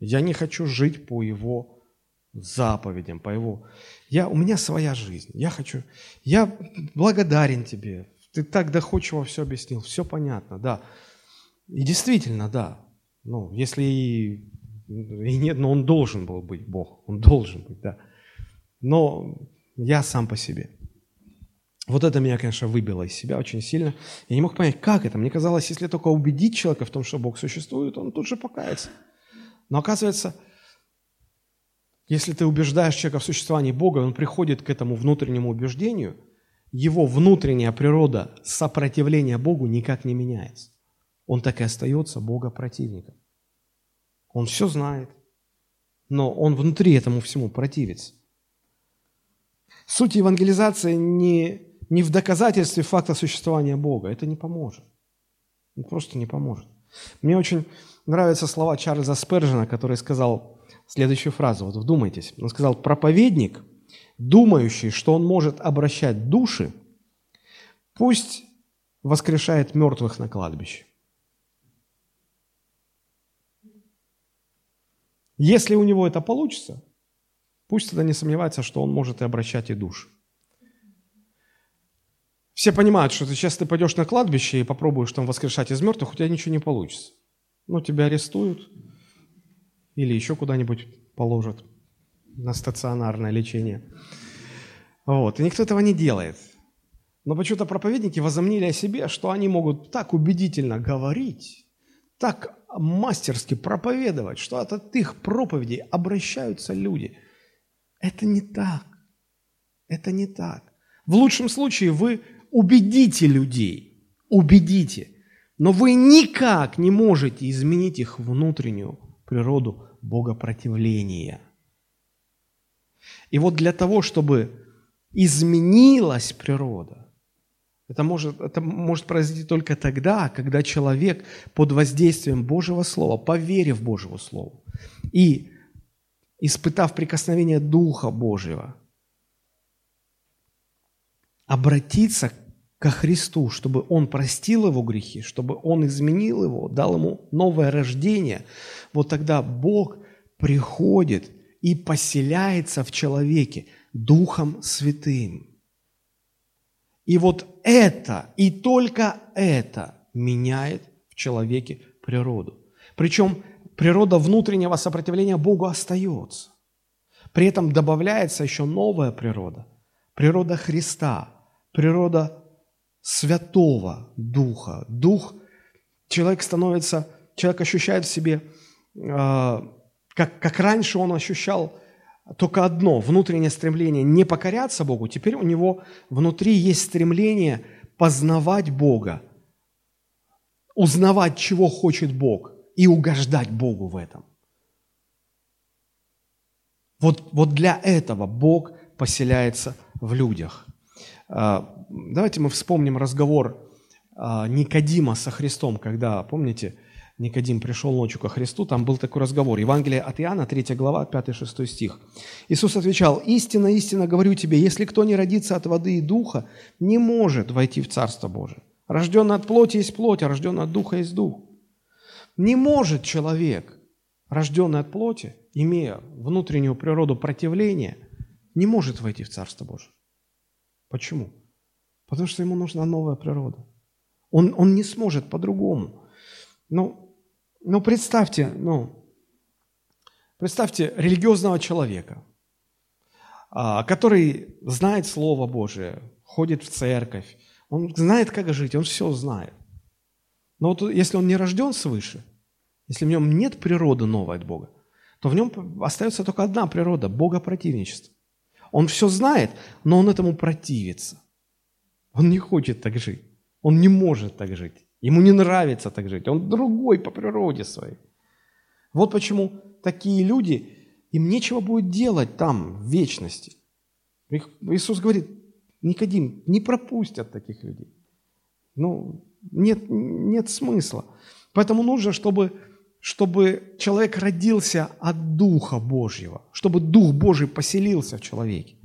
Я не хочу жить по Его заповедям, по Его... Я, у меня своя жизнь. Я хочу... Я благодарен Тебе. Ты так доходчиво все объяснил. Все понятно, да. И действительно, да. Ну, если и, и нет, но Он должен был быть Бог. Он должен быть, да. Но я сам по себе. Вот это меня, конечно, выбило из себя очень сильно. Я не мог понять, как это. Мне казалось, если только убедить человека в том, что Бог существует, он тут же покается. Но оказывается, если ты убеждаешь человека в существовании Бога, он приходит к этому внутреннему убеждению, его внутренняя природа сопротивления Богу никак не меняется. Он так и остается Бога противником. Он все знает, но он внутри этому всему противится. Суть евангелизации не, не в доказательстве факта существования Бога. Это не поможет. Он просто не поможет. Мне очень нравятся слова Чарльза Спержина, который сказал следующую фразу. Вот вдумайтесь. Он сказал, проповедник, думающий, что он может обращать души, пусть воскрешает мертвых на кладбище. Если у него это получится, пусть тогда не сомневается, что он может и обращать и души. Все понимают, что ты сейчас ты пойдешь на кладбище и попробуешь там воскрешать из мертвых, у тебя ничего не получится. Ну, тебя арестуют или еще куда-нибудь положат на стационарное лечение. Вот. И никто этого не делает. Но почему-то проповедники возомнили о себе, что они могут так убедительно говорить, так мастерски проповедовать, что от их проповедей обращаются люди. Это не так. Это не так. В лучшем случае вы убедите людей, убедите, но вы никак не можете изменить их внутреннюю природу богопротивления. И вот для того, чтобы изменилась природа, это может, это может произойти только тогда, когда человек под воздействием Божьего Слова, поверив Божьему Слову и испытав прикосновение Духа Божьего, обратиться ко Христу, чтобы Он простил его грехи, чтобы Он изменил его, дал ему новое рождение, вот тогда Бог приходит и поселяется в человеке Духом Святым. И вот это, и только это меняет в человеке природу. Причем природа внутреннего сопротивления Богу остается. При этом добавляется еще новая природа. Природа Христа, природа Святого Духа. Дух, человек становится, человек ощущает в себе, э, как, как раньше он ощущал только одно, внутреннее стремление не покоряться Богу, теперь у него внутри есть стремление познавать Бога, узнавать, чего хочет Бог, и угождать Богу в этом. Вот, вот для этого Бог поселяется в людях. А, давайте мы вспомним разговор а, Никодима со Христом, когда, помните, Никодим пришел ночью ко Христу, там был такой разговор. Евангелие от Иоанна, 3 глава, 5-6 стих. Иисус отвечал, «Истинно, истинно говорю тебе, если кто не родится от воды и духа, не может войти в Царство Божие. Рожденный от плоти есть плоть, а рожденный от духа есть дух». Не может человек, рожденный от плоти, имея внутреннюю природу противления, не может войти в Царство Божие. Почему? Потому что ему нужна новая природа. Он, он не сможет по-другому. Ну, ну, представьте, ну, представьте религиозного человека, а, который знает Слово Божие, ходит в церковь, он знает, как жить, он все знает. Но вот если он не рожден свыше, если в нем нет природы новой от Бога, то в нем остается только одна природа – Бога противничество. Он все знает, но он этому противится. Он не хочет так жить. Он не может так жить. Ему не нравится так жить. Он другой по природе своей. Вот почему такие люди, им нечего будет делать там, в вечности. Иисус говорит, Никодим, не пропустят таких людей. Ну, нет, нет смысла. Поэтому нужно, чтобы чтобы человек родился от Духа Божьего, чтобы Дух Божий поселился в человеке.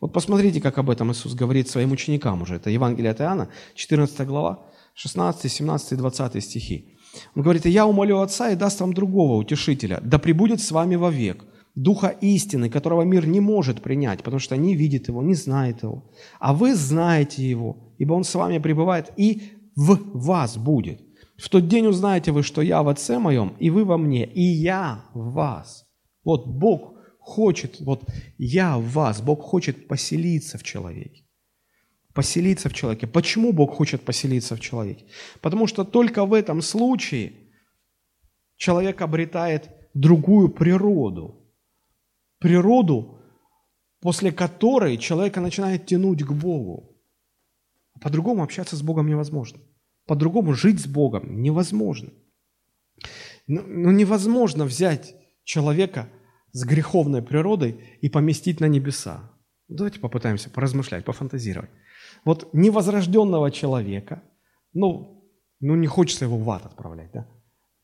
Вот посмотрите, как об этом Иисус говорит своим ученикам уже. Это Евангелие от Иоанна, 14 глава, 16, 17 и 20 стихи. Он говорит, «Я умолю Отца и даст вам другого утешителя, да пребудет с вами вовек, Духа истины, которого мир не может принять, потому что не видит его, не знает его. А вы знаете его, ибо он с вами пребывает и в вас будет. В тот день узнаете вы, что я в Отце моем, и вы во мне, и я в вас. Вот Бог хочет, вот я в вас, Бог хочет поселиться в человеке. Поселиться в человеке. Почему Бог хочет поселиться в человеке? Потому что только в этом случае человек обретает другую природу. Природу, после которой человека начинает тянуть к Богу. По-другому общаться с Богом невозможно. По-другому жить с Богом невозможно. Ну, ну, невозможно взять человека с греховной природой и поместить на небеса. Давайте попытаемся поразмышлять, пофантазировать. Вот невозрожденного человека, ну, ну не хочется его в ад отправлять, да?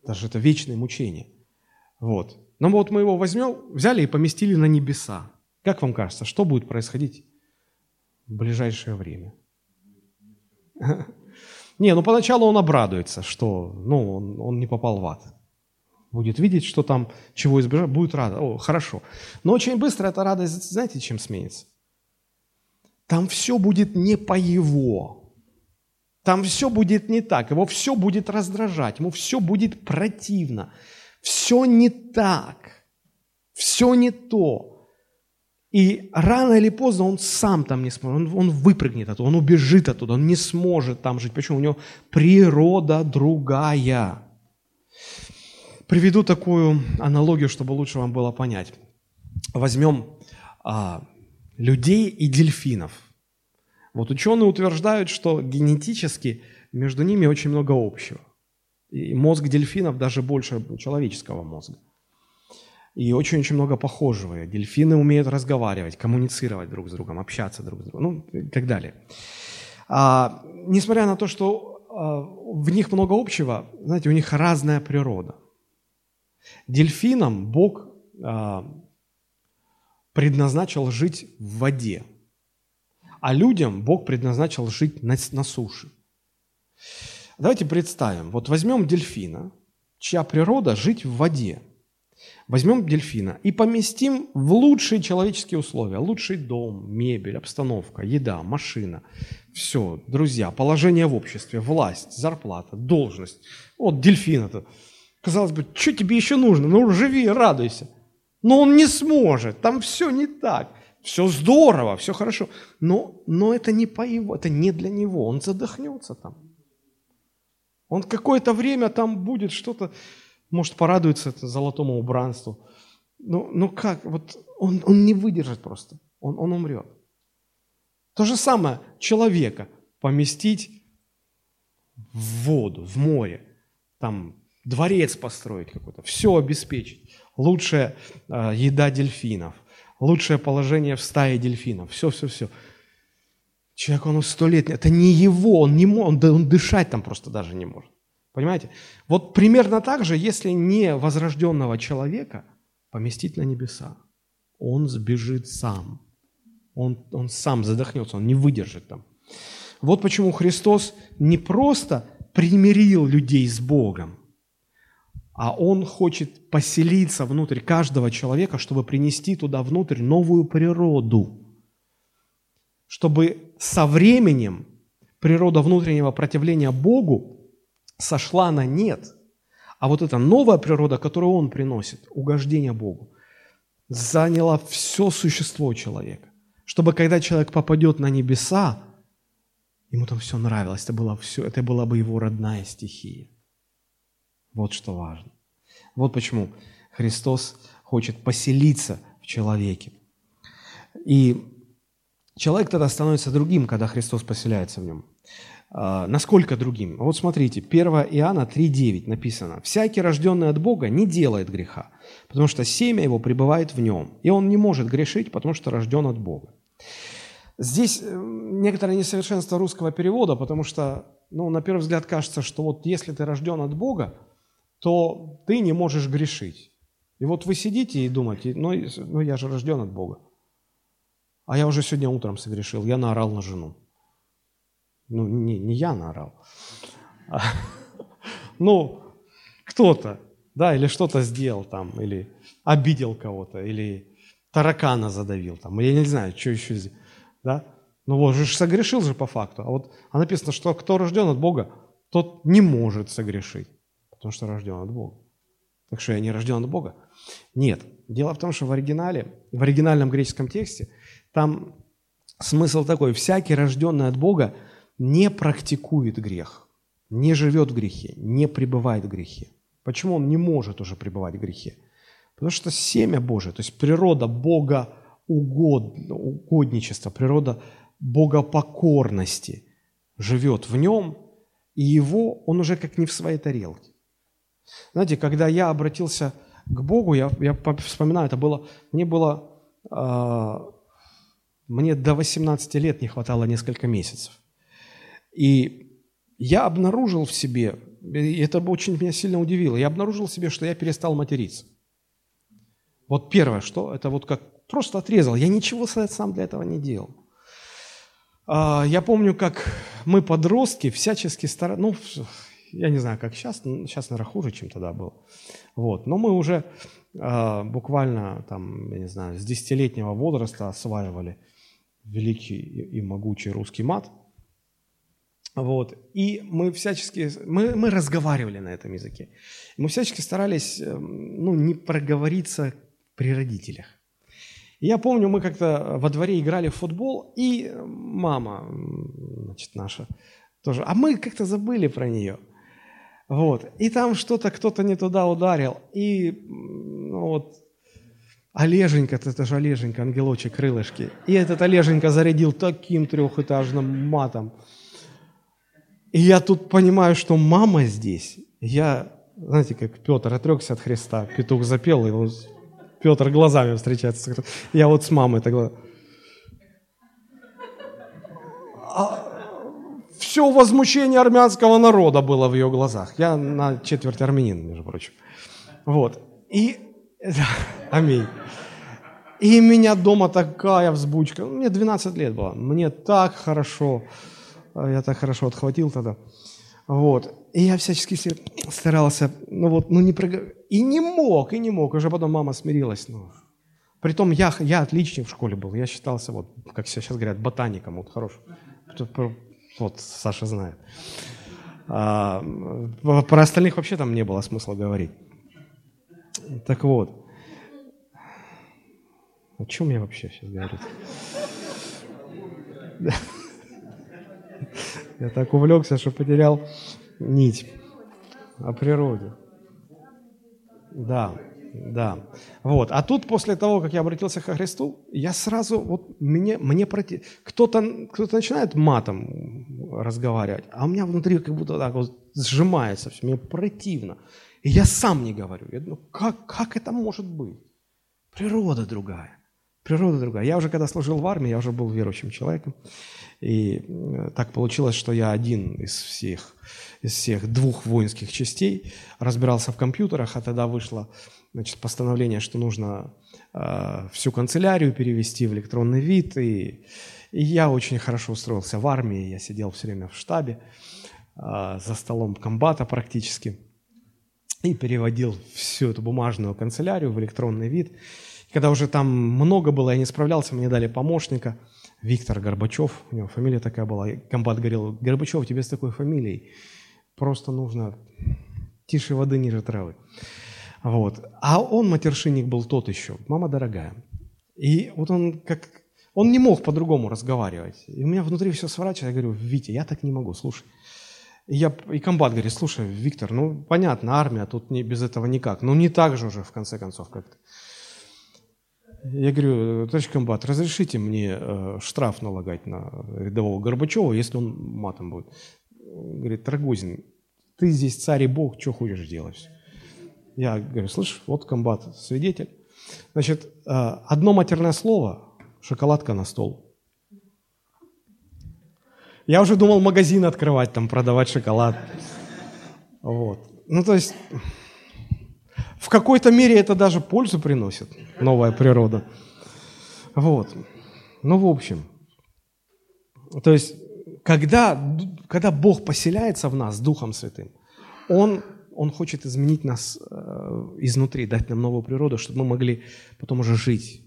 Даже это вечное мучение. Вот. Но вот мы его возьмем, взяли и поместили на небеса. Как вам кажется, что будет происходить в ближайшее время? Не, ну поначалу он обрадуется, что ну, он, он не попал в ад. Будет видеть, что там, чего избежать, будет рад. О, хорошо. Но очень быстро эта радость, знаете, чем сменится? Там все будет не по его. Там все будет не так. Его все будет раздражать. Ему все будет противно. Все не так. Все не то. И рано или поздно он сам там не сможет, он, он выпрыгнет оттуда, он убежит оттуда, он не сможет там жить. Почему? У него природа другая. Приведу такую аналогию, чтобы лучше вам было понять. Возьмем а, людей и дельфинов. Вот ученые утверждают, что генетически между ними очень много общего. И мозг дельфинов даже больше человеческого мозга и очень-очень много похожего. Дельфины умеют разговаривать, коммуницировать друг с другом, общаться друг с другом, ну и так далее. А, несмотря на то, что а, в них много общего, знаете, у них разная природа. Дельфинам Бог а, предназначил жить в воде, а людям Бог предназначил жить на, на суше. Давайте представим, вот возьмем дельфина, чья природа жить в воде – Возьмем дельфина и поместим в лучшие человеческие условия. Лучший дом, мебель, обстановка, еда, машина. Все, друзья, положение в обществе, власть, зарплата, должность. Вот дельфин это. Казалось бы, что тебе еще нужно? Ну, живи, радуйся. Но он не сможет, там все не так. Все здорово, все хорошо. Но, но это не по его, это не для него. Он задохнется там. Он какое-то время там будет что-то может, порадуется золотому убранству. Ну, ну как? Вот он, он не выдержит просто. Он, он умрет. То же самое человека поместить в воду, в море, там дворец построить какой-то, все обеспечить. Лучшая э, еда дельфинов, лучшее положение в стае дельфинов, все-все-все. Человек, он сто лет, это не его, он не может, он, он дышать там просто даже не может. Понимаете? Вот примерно так же, если не возрожденного человека поместить на небеса, он сбежит сам. Он, он сам задохнется, он не выдержит там. Вот почему Христос не просто примирил людей с Богом, а Он хочет поселиться внутрь каждого человека, чтобы принести туда внутрь новую природу, чтобы со временем природа внутреннего противления Богу сошла на нет, а вот эта новая природа, которую он приносит, угождение Богу, заняла все существо человека. Чтобы когда человек попадет на небеса, ему там все нравилось, это, было все, это была бы его родная стихия. Вот что важно. Вот почему Христос хочет поселиться в человеке. И человек тогда становится другим, когда Христос поселяется в нем. А, насколько другим? Вот смотрите, 1 Иоанна 3,9 написано. «Всякий, рожденный от Бога, не делает греха, потому что семя его пребывает в нем, и он не может грешить, потому что рожден от Бога». Здесь э, некоторое несовершенство русского перевода, потому что, ну, на первый взгляд кажется, что вот если ты рожден от Бога, то ты не можешь грешить. И вот вы сидите и думаете, ну, ну я же рожден от Бога. А я уже сегодня утром согрешил, я наорал на жену. Ну, не, не я наорал. А, ну, кто-то, да, или что-то сделал там, или обидел кого-то, или таракана задавил там, я не знаю, что еще здесь, да. Ну вот же согрешил же по факту. А вот а написано, что кто рожден от Бога, тот не может согрешить, потому что рожден от Бога. Так что я не рожден от Бога? Нет. Дело в том, что в оригинале, в оригинальном греческом тексте, там смысл такой, всякий рожденный от Бога не практикует грех, не живет в грехе, не пребывает в грехе. Почему он не может уже пребывать в грехе? Потому что семя Божие, то есть природа Бога угод, угодничества, природа богопокорности живет в нем, и его он уже как не в своей тарелке. Знаете, когда я обратился к Богу, я, я вспоминаю, это было, мне было э, Мне до 18 лет не хватало несколько месяцев. И я обнаружил в себе, и это очень меня сильно удивило, я обнаружил в себе, что я перестал материться. Вот первое, что это вот как просто отрезал. Я ничего сам для этого не делал. А, я помню, как мы, подростки, всячески старались, ну, я не знаю, как сейчас, сейчас, наверное, хуже, чем тогда было. Вот. Но мы уже э, буквально, там, я не знаю, с десятилетнего возраста осваивали великий и могучий русский мат. Вот. И мы всячески, мы, мы разговаривали на этом языке. Мы всячески старались, эм, ну, не проговориться при родителях. Я помню, мы как-то во дворе играли в футбол, и мама, значит, наша тоже, а мы как-то забыли про нее – вот. И там что-то кто-то не туда ударил. И ну, вот Олеженька, это же Олеженька, ангелочек, крылышки. И этот Олеженька зарядил таким трехэтажным матом. И я тут понимаю, что мама здесь. Я, знаете, как Петр отрекся от Христа, петух запел, и он, Петр глазами встречается. Я вот с мамой тогда. А, все возмущение армянского народа было в ее глазах. Я на четверть армянин, между прочим. Вот. И... Аминь. И меня дома такая взбучка. Мне 12 лет было. Мне так хорошо. Я так хорошо отхватил тогда. Вот. И я всячески старался, ну вот, ну не проговорить. И не мог, и не мог. Уже потом мама смирилась. Ну. Притом я, я отличник в школе был. Я считался, вот, как сейчас говорят, ботаником. Вот хорош. Вот Саша знает. А, про остальных вообще там не было смысла говорить. Так вот. О чем я вообще сейчас говорю? Я так увлекся, что потерял нить о природе. Да. Да. Вот. А тут после того, как я обратился ко Христу, я сразу, вот мне, мне против... Кто-то кто начинает матом разговаривать, а у меня внутри как будто так вот сжимается все, мне противно. И я сам не говорю. Я думаю, как, как это может быть? Природа другая. Природа другая. Я уже когда служил в армии, я уже был верующим человеком. И э, так получилось, что я один из всех, из всех двух воинских частей разбирался в компьютерах, а тогда вышло значит, постановление, что нужно э, всю канцелярию перевести в электронный вид. И, и я очень хорошо устроился в армии, я сидел все время в штабе, э, за столом комбата практически, и переводил всю эту бумажную канцелярию в электронный вид. Когда уже там много было, я не справлялся, мне дали помощника, Виктор Горбачев, у него фамилия такая была. Комбат говорил, Горбачев, тебе с такой фамилией просто нужно тише воды ниже травы. Вот. А он матершинник был тот еще, мама дорогая. И вот он как... Он не мог по-другому разговаривать. И у меня внутри все сворачивается. Я говорю, Витя, я так не могу, слушай. И, я, и комбат говорит, слушай, Виктор, ну понятно, армия, тут не, без этого никак. Ну не так же уже, в конце концов, как-то. Я говорю, товарищ комбат, разрешите мне э, штраф налагать на рядового Горбачева, если он матом будет. Говорит, Рогозин, ты здесь царь и бог, что хочешь делать? Я говорю, слышь, вот комбат, свидетель. Значит, э, одно матерное слово, шоколадка на стол. Я уже думал магазин открывать, там продавать шоколад. Вот. Ну, то есть, в какой-то мере это даже пользу приносит, новая природа. Вот. Ну, в общем. То есть, когда, когда Бог поселяется в нас Духом Святым, Он он хочет изменить нас э, изнутри, дать нам новую природу, чтобы мы могли потом уже жить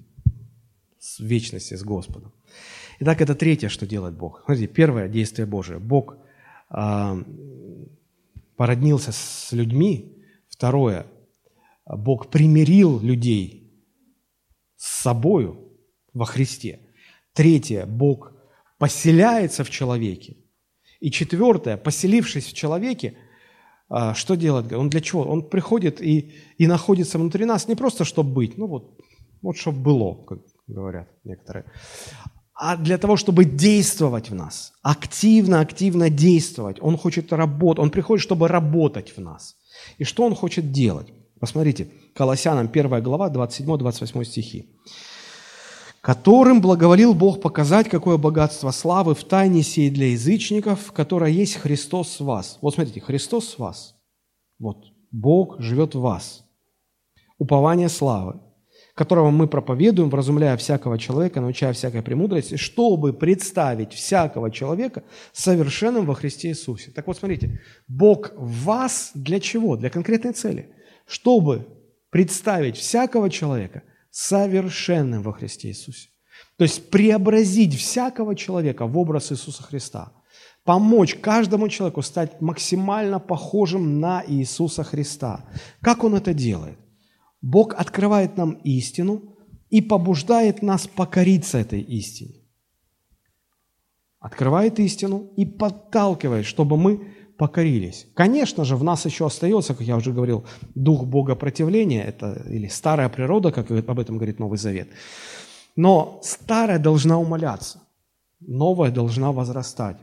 в вечности с Господом. Итак, это третье, что делает Бог. Смотрите, первое действие Божие. Бог э, породнился с людьми. Второе, Бог примирил людей с собою во Христе. Третье, Бог поселяется в человеке. И четвертое, поселившись в человеке, а, что делать? Он для чего? Он приходит и, и находится внутри нас не просто, чтобы быть, ну вот, вот чтобы было, как говорят некоторые, а для того, чтобы действовать в нас, активно-активно действовать. Он хочет работать, он приходит, чтобы работать в нас. И что он хочет делать? Посмотрите, Колоссянам 1 глава, 27-28 стихи. которым благоволил Бог показать, какое богатство славы в тайне сей для язычников, которая есть Христос в вас. Вот смотрите, Христос в вас. Вот, Бог живет в вас. Упование славы, которого мы проповедуем, вразумляя всякого человека, научая всякой премудрости, чтобы представить всякого человека совершенным во Христе Иисусе. Так вот, смотрите, Бог в вас для чего? Для конкретной цели. Чтобы представить всякого человека – совершенным во Христе Иисусе. То есть преобразить всякого человека в образ Иисуса Христа. Помочь каждому человеку стать максимально похожим на Иисуса Христа. Как Он это делает? Бог открывает нам истину и побуждает нас покориться этой истине. Открывает истину и подталкивает, чтобы мы покорились. Конечно же, в нас еще остается, как я уже говорил, дух Бога противления, это или старая природа, как об этом говорит Новый Завет. Но старая должна умоляться, новая должна возрастать.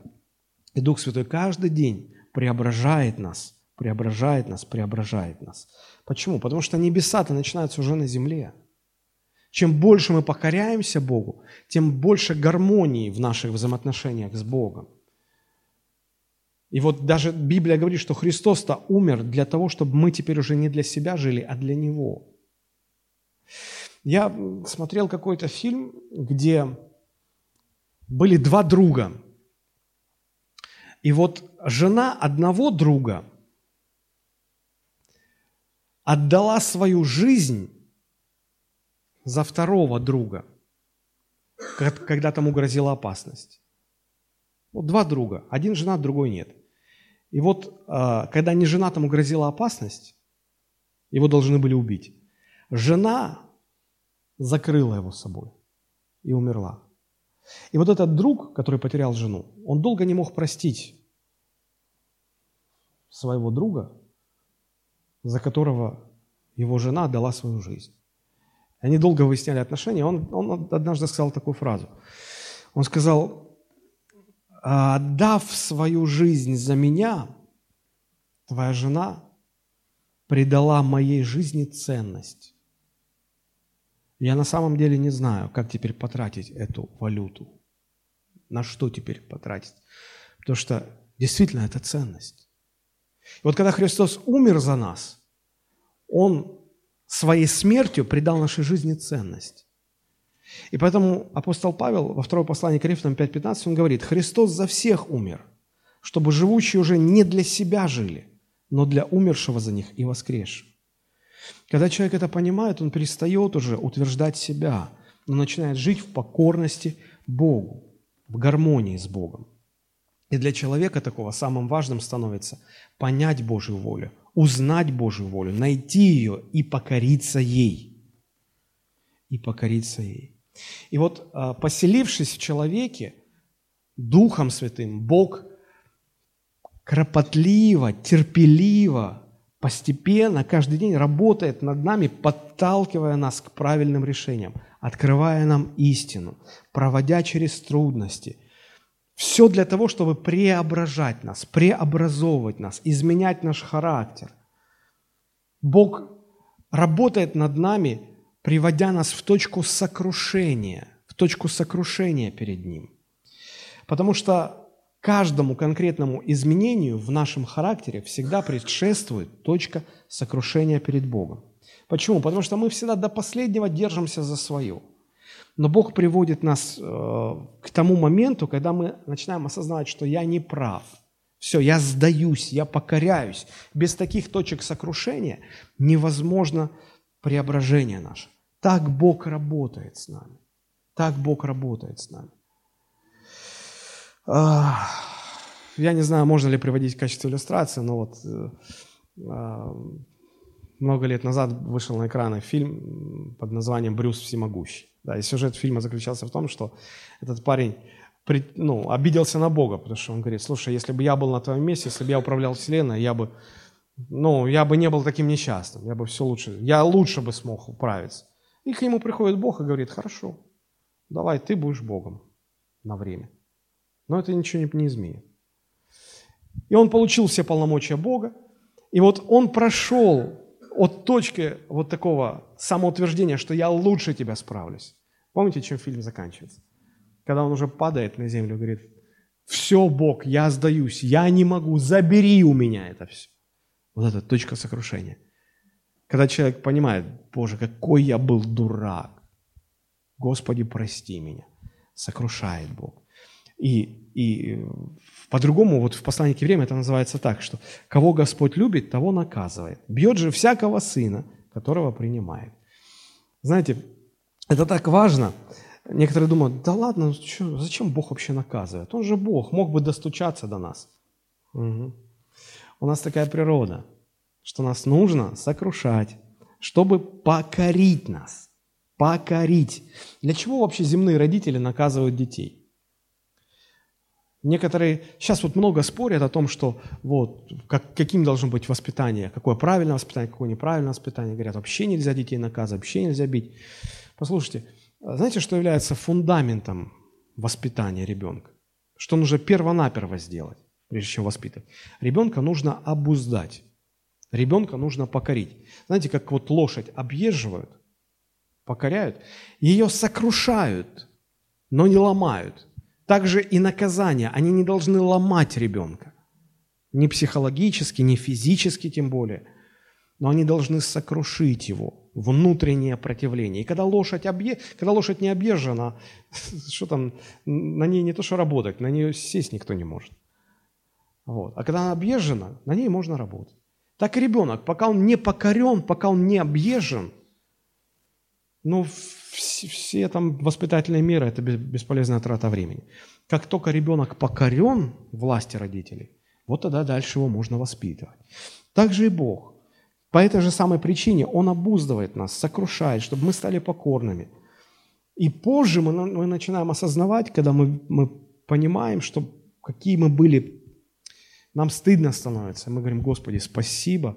И Дух Святой каждый день преображает нас, преображает нас, преображает нас. Почему? Потому что небеса-то начинаются уже на земле. Чем больше мы покоряемся Богу, тем больше гармонии в наших взаимоотношениях с Богом. И вот даже Библия говорит, что Христос-то умер для того, чтобы мы теперь уже не для себя жили, а для Него. Я смотрел какой-то фильм, где были два друга. И вот жена одного друга отдала свою жизнь за второго друга, когда тому грозила опасность. Вот два друга, один женат, другой нет. И вот, а, когда неженатому грозила опасность, его должны были убить, жена закрыла его собой и умерла. И вот этот друг, который потерял жену, он долго не мог простить своего друга, за которого его жена дала свою жизнь. Они долго выясняли отношения. Он, он однажды сказал такую фразу. Он сказал, отдав свою жизнь за меня, твоя жена придала моей жизни ценность. Я на самом деле не знаю, как теперь потратить эту валюту. На что теперь потратить? Потому что действительно это ценность. И вот когда Христос умер за нас, Он своей смертью придал нашей жизни ценность. И поэтому апостол Павел во втором послании к Коринфянам 5.15 он говорит, «Христос за всех умер, чтобы живущие уже не для себя жили, но для умершего за них и воскресшего». Когда человек это понимает, он перестает уже утверждать себя, но начинает жить в покорности Богу, в гармонии с Богом. И для человека такого самым важным становится понять Божью волю, узнать Божью волю, найти ее и покориться ей. И покориться ей. И вот а, поселившись в человеке, Духом Святым, Бог кропотливо, терпеливо, постепенно, каждый день работает над нами, подталкивая нас к правильным решениям, открывая нам истину, проводя через трудности. Все для того, чтобы преображать нас, преобразовывать нас, изменять наш характер. Бог работает над нами приводя нас в точку сокрушения, в точку сокрушения перед Ним. Потому что каждому конкретному изменению в нашем характере всегда предшествует точка сокрушения перед Богом. Почему? Потому что мы всегда до последнего держимся за свое. Но Бог приводит нас э, к тому моменту, когда мы начинаем осознавать, что я не прав. Все, я сдаюсь, я покоряюсь. Без таких точек сокрушения невозможно преображение наше. Так Бог работает с нами. Так Бог работает с нами. Я не знаю, можно ли приводить в качестве иллюстрации, но вот э, а, много лет назад вышел на экраны фильм под названием «Брюс всемогущий». Да, и сюжет фильма заключался в том, что этот парень ну, обиделся на Бога, потому что он говорит, слушай, если бы я был на твоем месте, если бы я управлял Вселенной, я бы ну, я бы не был таким несчастным, я бы все лучше, я лучше бы смог управиться. И к нему приходит Бог и говорит, хорошо, давай ты будешь Богом на время. Но это ничего не, не изменит. И он получил все полномочия Бога, и вот он прошел от точки вот такого самоутверждения, что я лучше тебя справлюсь, Помните, чем фильм заканчивается? Когда он уже падает на землю, говорит, все, Бог, я сдаюсь, я не могу, забери у меня это все. Вот это точка сокрушения. Когда человек понимает, Боже, какой я был дурак. Господи, прости меня. Сокрушает Бог. И, и по-другому, вот в послании к евреям это называется так, что кого Господь любит, того наказывает. Бьет же всякого сына, которого принимает. Знаете, это так важно. Некоторые думают, да ладно, ну что, зачем Бог вообще наказывает? Он же Бог, мог бы достучаться до нас. Угу. У нас такая природа, что нас нужно сокрушать, чтобы покорить нас. Покорить. Для чего вообще земные родители наказывают детей? Некоторые, сейчас вот много спорят о том, что вот, как, каким должно быть воспитание, какое правильное воспитание, какое неправильное воспитание. Говорят, вообще нельзя детей наказывать, вообще нельзя бить. Послушайте, знаете, что является фундаментом воспитания ребенка? Что нужно первонаперво сделать, прежде чем воспитывать? Ребенка нужно обуздать. Ребенка нужно покорить. Знаете, как вот лошадь объезживают, покоряют, ее сокрушают, но не ломают – также и наказания, они не должны ломать ребенка. Ни психологически, ни физически тем более. Но они должны сокрушить его, внутреннее противление. И когда лошадь, объе... когда лошадь не объезжена, что там, на ней не то что работать, на нее сесть никто не может. Вот. А когда она объезжена, на ней можно работать. Так и ребенок, пока он не покорен, пока он не объезжен, ну, все, все там воспитательные меры – это бесполезная трата времени. Как только ребенок покорен власти родителей, вот тогда дальше его можно воспитывать. Так же и Бог. По этой же самой причине Он обуздывает нас, сокрушает, чтобы мы стали покорными. И позже мы, мы начинаем осознавать, когда мы, мы понимаем, что какие мы были, нам стыдно становится. Мы говорим, Господи, спасибо.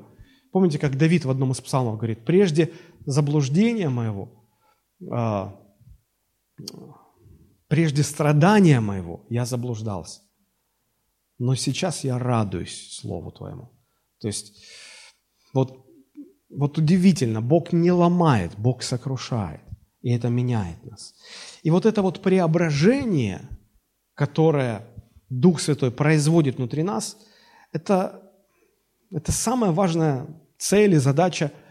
Помните, как Давид в одном из псалмов говорит, прежде заблуждения моего, а, прежде страдания моего я заблуждался, но сейчас я радуюсь Слову Твоему. То есть вот, вот удивительно, Бог не ломает, Бог сокрушает, и это меняет нас. И вот это вот преображение, которое Дух Святой производит внутри нас, это, это самая важная цель и задача –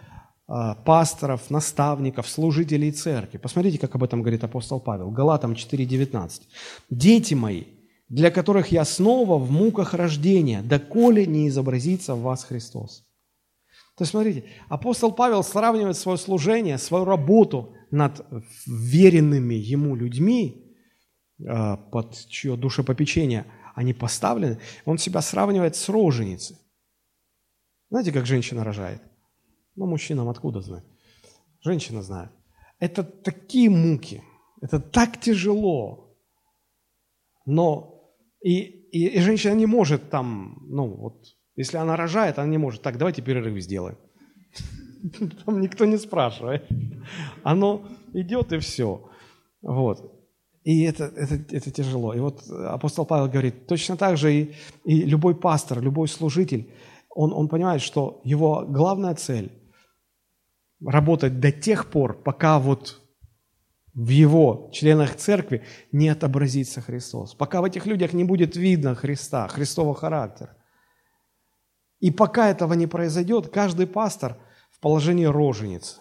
а, пасторов, наставников, служителей церкви. Посмотрите, как об этом говорит апостол Павел. Галатам 4.19. «Дети мои, для которых я снова в муках рождения, доколе не изобразится в вас Христос». То есть, смотрите, апостол Павел сравнивает свое служение, свою работу над веренными ему людьми, под чье душепопечение они поставлены, он себя сравнивает с роженицей. Знаете, как женщина рожает? Ну, мужчинам откуда знать? Женщина знает. Это такие муки, это так тяжело. Но и, и, и женщина не может там, ну вот, если она рожает, она не может, так, давайте перерыв сделаем. Там никто не спрашивает. Оно идет и все. Вот. И это, это, это тяжело. И вот апостол Павел говорит, точно так же и, и любой пастор, любой служитель, он, он понимает, что его главная цель работать до тех пор, пока вот в его членах церкви не отобразится Христос. Пока в этих людях не будет видно Христа, Христового характера. И пока этого не произойдет, каждый пастор в положении роженицы.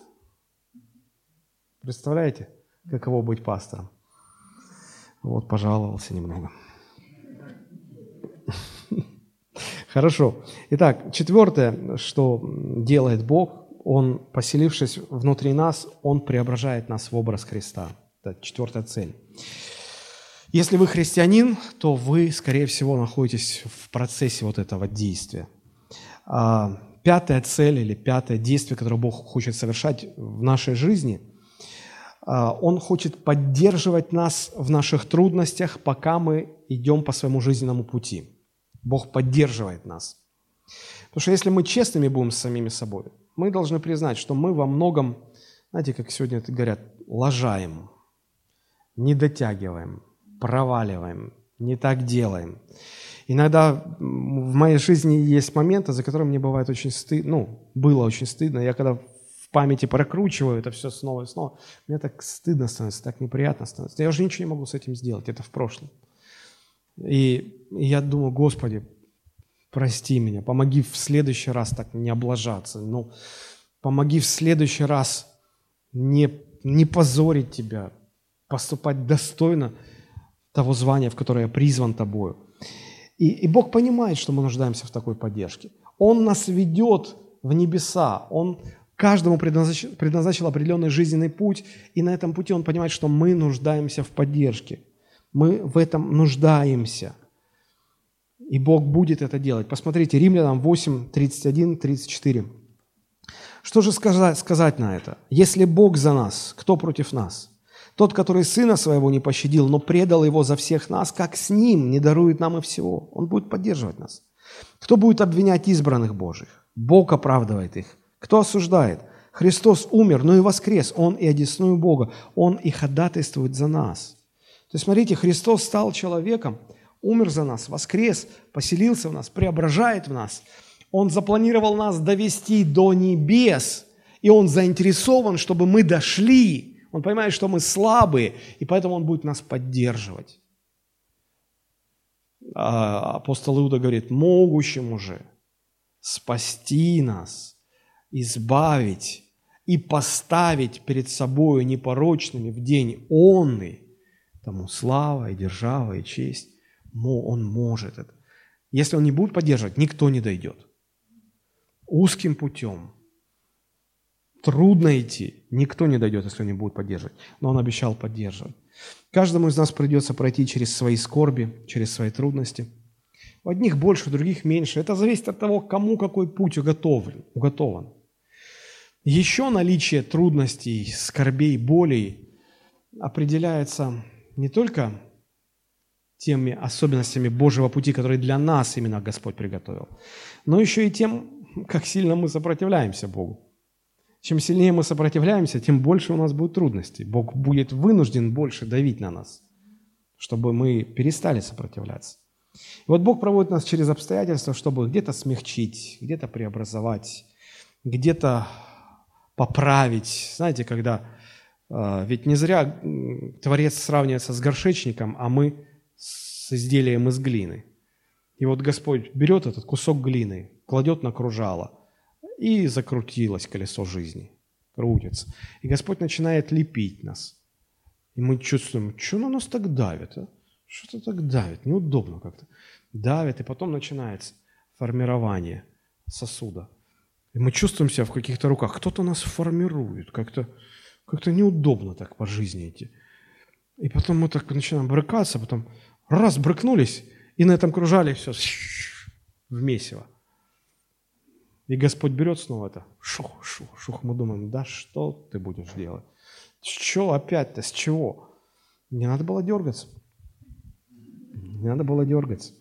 Представляете, каково быть пастором? Вот, пожаловался немного. Хорошо. Итак, четвертое, что делает Бог, он, поселившись внутри нас, Он преображает нас в образ Христа. Это четвертая цель. Если вы христианин, то вы, скорее всего, находитесь в процессе вот этого действия. А, пятая цель или пятое действие, которое Бог хочет совершать в нашей жизни, Он хочет поддерживать нас в наших трудностях, пока мы идем по своему жизненному пути. Бог поддерживает нас. Потому что если мы честными будем с самими собой, мы должны признать, что мы во многом, знаете, как сегодня это говорят, лажаем, не дотягиваем, проваливаем, не так делаем. Иногда в моей жизни есть моменты, за которые мне бывает очень стыдно, ну, было очень стыдно. Я когда памяти прокручиваю это все снова и снова, мне так стыдно становится, так неприятно становится. Я уже ничего не могу с этим сделать, это в прошлом. И, я думаю, Господи, прости меня, помоги в следующий раз так не облажаться, ну, помоги в следующий раз не, не позорить Тебя, поступать достойно того звания, в которое я призван Тобою. И, и Бог понимает, что мы нуждаемся в такой поддержке. Он нас ведет в небеса, Он каждому предназначил, предназначил определенный жизненный путь, и на этом пути Он понимает, что мы нуждаемся в поддержке. Мы в этом нуждаемся. И Бог будет это делать. Посмотрите, Римлянам 8, 31, 34. Что же сказать, сказать на это? Если Бог за нас, кто против нас? Тот, который Сына Своего не пощадил, но предал Его за всех нас, как с Ним не дарует нам и всего. Он будет поддерживать нас. Кто будет обвинять избранных Божьих? Бог оправдывает их. Кто осуждает? Христос умер, но и воскрес. Он и одесную Бога. Он и ходатайствует за нас. То есть, смотрите, Христос стал человеком, умер за нас, воскрес, поселился в нас, преображает в нас. Он запланировал нас довести до небес, и Он заинтересован, чтобы мы дошли. Он понимает, что мы слабые, и поэтому Он будет нас поддерживать. А апостол Иуда говорит, могущему же спасти нас, избавить и поставить перед собой непорочными в день онный, тому слава и держава и честь, он может это. Если он не будет поддерживать, никто не дойдет. Узким путем. Трудно идти. Никто не дойдет, если он не будет поддерживать. Но он обещал поддерживать. Каждому из нас придется пройти через свои скорби, через свои трудности. У одних больше, у других меньше. Это зависит от того, кому какой путь уготовлен, уготован. Еще наличие трудностей, скорбей, болей определяется не только теми особенностями Божьего пути, которые для нас именно Господь приготовил, но еще и тем, как сильно мы сопротивляемся Богу. Чем сильнее мы сопротивляемся, тем больше у нас будет трудностей. Бог будет вынужден больше давить на нас, чтобы мы перестали сопротивляться. И вот Бог проводит нас через обстоятельства, чтобы где-то смягчить, где-то преобразовать, где-то поправить. Знаете, когда э, ведь не зря Творец сравнивается с горшечником, а мы с изделием из глины. И вот Господь берет этот кусок глины, кладет на кружало, и закрутилось колесо жизни, крутится. И Господь начинает лепить нас. И мы чувствуем, что на нас так давит, а? Что-то так давит, неудобно как-то. Давит, и потом начинается формирование сосуда. И мы чувствуем себя в каких-то руках. Кто-то нас формирует, как-то как неудобно так по жизни идти. И потом мы так начинаем брыкаться, потом раз брыкнулись, и на этом кружали все в месиво. И Господь берет снова это, шух, шух, шух. Мы думаем, да что ты будешь делать? С чего опять-то, с чего? Не надо было дергаться. Не надо было дергаться.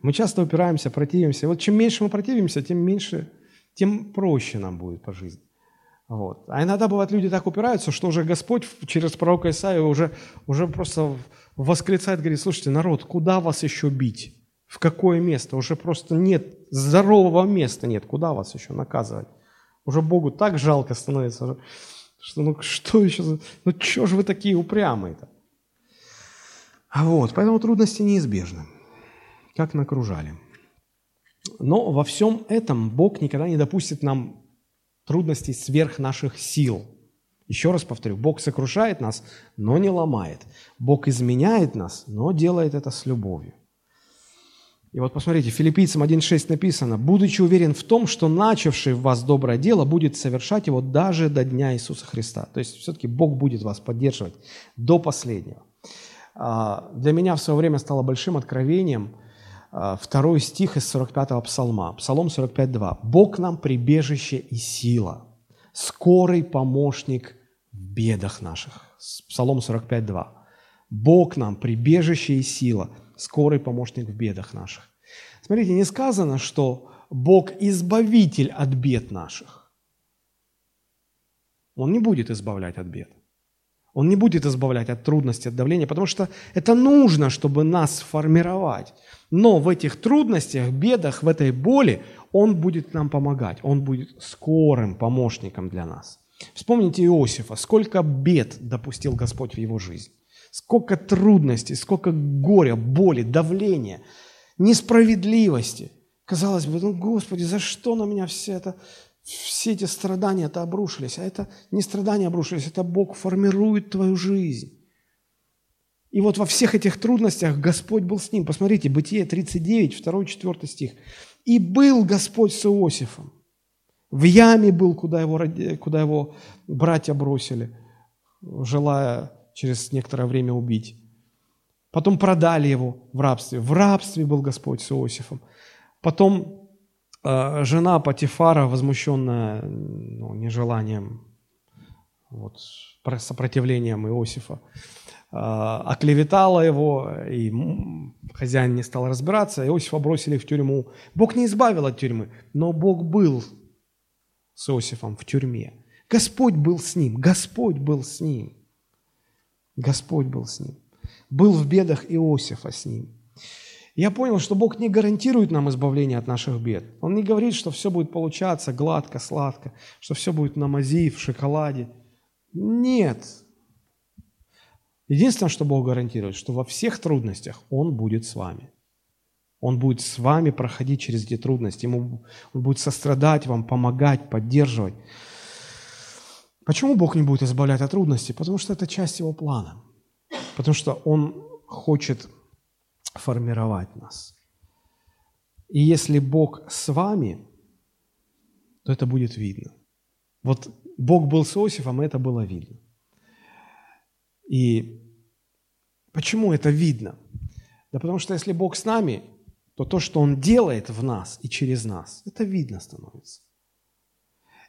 Мы часто упираемся, противимся. Вот чем меньше мы противимся, тем меньше, тем проще нам будет по жизни. Вот. А иногда бывает, люди так упираются, что уже Господь через пророка Исаия уже, уже просто восклицает, говорит, слушайте, народ, куда вас еще бить? В какое место? Уже просто нет здорового места нет. Куда вас еще наказывать? Уже Богу так жалко становится, что ну что еще за... Ну что же вы такие упрямые-то? А вот, поэтому трудности неизбежны, как накружали. Но во всем этом Бог никогда не допустит нам трудностей сверх наших сил. Еще раз повторю, Бог сокрушает нас, но не ломает. Бог изменяет нас, но делает это с любовью. И вот посмотрите, филиппийцам 1.6 написано, «Будучи уверен в том, что начавший в вас доброе дело будет совершать его даже до дня Иисуса Христа». То есть все-таки Бог будет вас поддерживать до последнего. А, для меня в свое время стало большим откровением второй стих из 45-го псалма, Псалом 45.2. «Бог нам прибежище и сила, скорый помощник в бедах наших». Псалом 45.2. «Бог нам прибежище и сила, скорый помощник в бедах наших». Смотрите, не сказано, что Бог избавитель от бед наших. Он не будет избавлять от бед. Он не будет избавлять от трудностей, от давления, потому что это нужно, чтобы нас формировать. Но в этих трудностях, бедах, в этой боли Он будет нам помогать. Он будет скорым помощником для нас. Вспомните Иосифа, сколько бед допустил Господь в его жизнь. Сколько трудностей, сколько горя, боли, давления, несправедливости. Казалось бы, ну, Господи, за что на меня все это, все эти страдания-то обрушились? А это не страдания обрушились, это Бог формирует твою жизнь. И вот во всех этих трудностях Господь был с ним. Посмотрите, Бытие 39, 2, 4 стих. «И был Господь с Иосифом, в яме был, куда его, куда его братья бросили, желая через некоторое время убить. Потом продали его в рабстве. В рабстве был Господь с Иосифом. Потом э, жена Патифара, возмущенная ну, нежеланием, вот, сопротивлением Иосифа, э, оклеветала его, и хозяин не стал разбираться, Иосифа бросили в тюрьму. Бог не избавил от тюрьмы, но Бог был с Иосифом в тюрьме. Господь был с ним, Господь был с ним. Господь был с ним. Был в бедах Иосифа с ним. Я понял, что Бог не гарантирует нам избавление от наших бед. Он не говорит, что все будет получаться гладко, сладко, что все будет на мази, в шоколаде. Нет. Единственное, что Бог гарантирует, что во всех трудностях Он будет с вами. Он будет с вами проходить через эти трудности. Ему, он будет сострадать вам, помогать, поддерживать. Почему Бог не будет избавлять от трудностей? Потому что это часть Его плана. Потому что Он хочет формировать нас. И если Бог с вами, то это будет видно. Вот Бог был с Иосифом, и это было видно. И почему это видно? Да потому что если Бог с нами, то то, что Он делает в нас и через нас, это видно становится.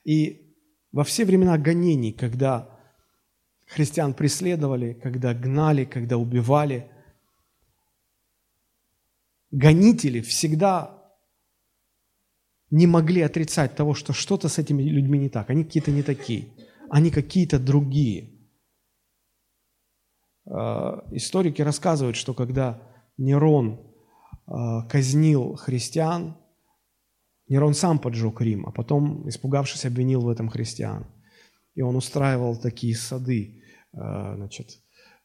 И во все времена гонений, когда христиан преследовали, когда гнали, когда убивали, гонители всегда не могли отрицать того, что что-то с этими людьми не так. Они какие-то не такие. Они какие-то другие. А, историки рассказывают, что когда Нерон а, казнил христиан, Нерон сам поджег Рим, а потом, испугавшись, обвинил в этом христиан. И он устраивал такие сады, а, значит,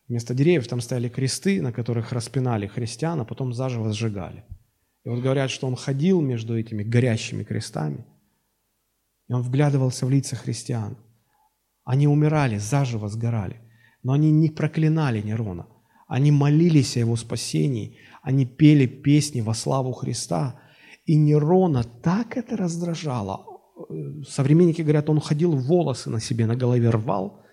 вместо деревьев там стояли кресты, на которых распинали христиан, а потом заживо сжигали. И вот говорят, что он ходил между этими горящими крестами, и он вглядывался в лица христиан. Они умирали, заживо сгорали, но они не проклинали Нерона – они молились о его спасении, они пели песни во славу Христа. И Нерона так это раздражало. Современники говорят, он ходил волосы на себе, на голове рвал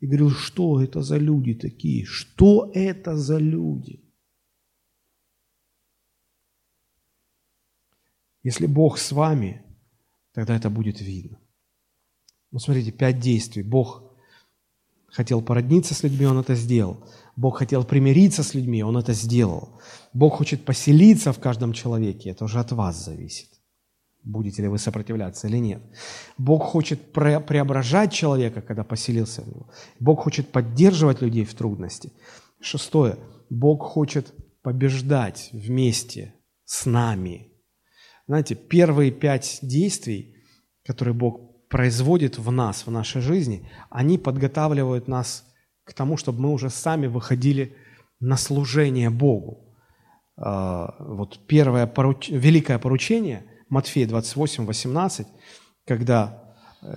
и говорил, что это за люди такие, что это за люди. Если Бог с вами, тогда это будет видно. Ну, смотрите, пять действий. Бог хотел породниться с людьми, Он это сделал. Бог хотел примириться с людьми, Он это сделал. Бог хочет поселиться в каждом человеке, это уже от вас зависит. Будете ли вы сопротивляться или нет. Бог хочет преображать человека, когда поселился в него. Бог хочет поддерживать людей в трудности. Шестое. Бог хочет побеждать вместе с нами. Знаете, первые пять действий, которые Бог производит в нас, в нашей жизни, они подготавливают нас к тому, чтобы мы уже сами выходили на служение Богу. А, вот первое поруч... великое поручение, Матфея 28, 18, когда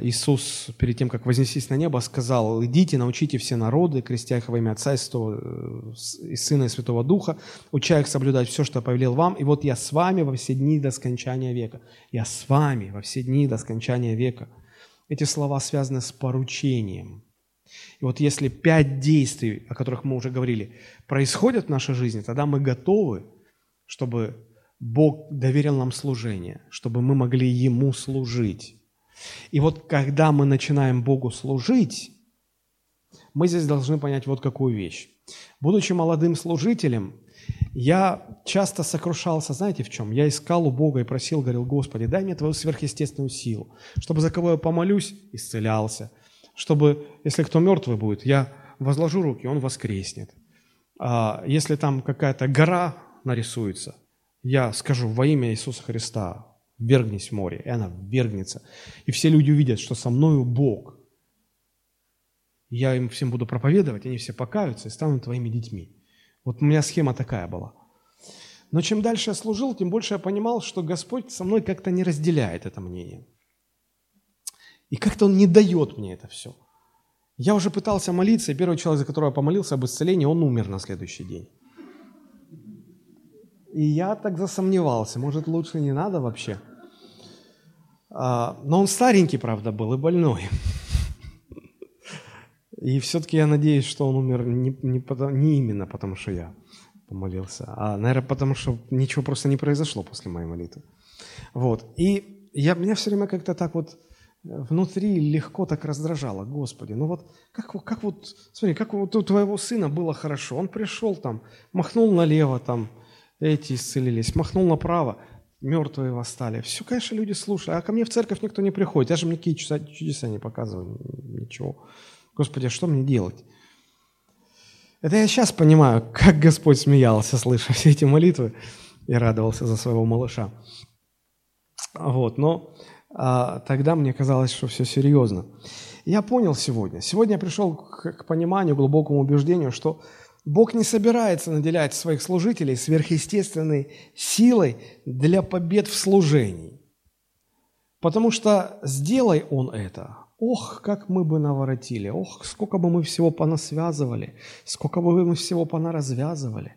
Иисус перед тем, как вознестись на небо, сказал, «Идите, научите все народы, крестя их во имя Отца и, Святого, и Сына и Святого Духа, уча их соблюдать все, что повелел вам, и вот я с вами во все дни до скончания века». Я с вами во все дни до скончания века. Эти слова связаны с поручением. И вот если пять действий, о которых мы уже говорили, происходят в нашей жизни, тогда мы готовы, чтобы Бог доверил нам служение, чтобы мы могли Ему служить. И вот когда мы начинаем Богу служить, мы здесь должны понять вот какую вещь. Будучи молодым служителем, я часто сокрушался, знаете в чем? Я искал у Бога и просил, говорил, Господи, дай мне Твою сверхъестественную силу, чтобы за кого я помолюсь, исцелялся – чтобы, если кто мертвый будет, я возложу руки, он воскреснет. А если там какая-то гора нарисуется, я скажу во имя Иисуса Христа, вергнись в море, и она вергнется. И все люди увидят, что со мною Бог. Я им всем буду проповедовать, они все покаются и станут твоими детьми. Вот у меня схема такая была. Но чем дальше я служил, тем больше я понимал, что Господь со мной как-то не разделяет это мнение. И как-то Он не дает мне это все. Я уже пытался молиться, и первый человек, за которого я помолился об исцелении, он умер на следующий день. И я так засомневался, может, лучше не надо вообще. А, но он старенький, правда, был и больной. И все-таки я надеюсь, что он умер не, не, потому, не именно потому, что я помолился, а, наверное, потому что ничего просто не произошло после моей молитвы. Вот. И я, меня все время как-то так вот внутри легко так раздражало. Господи, ну вот как, как вот, смотри, как вот у твоего сына было хорошо. Он пришел там, махнул налево там, эти исцелились, махнул направо, мертвые восстали. Все, конечно, люди слушают. А ко мне в церковь никто не приходит. Я же мне какие чудеса, чудеса не показываю. Ничего. Господи, а что мне делать? Это я сейчас понимаю, как Господь смеялся, слыша все эти молитвы, и радовался за своего малыша. Вот, но а, тогда мне казалось, что все серьезно. Я понял сегодня. Сегодня я пришел к, к пониманию, глубокому убеждению, что Бог не собирается наделять своих служителей сверхъестественной силой для побед в служении. Потому что сделай Он это, ох, как мы бы наворотили, ох, сколько бы мы всего понасвязывали, сколько бы мы всего понаразвязывали.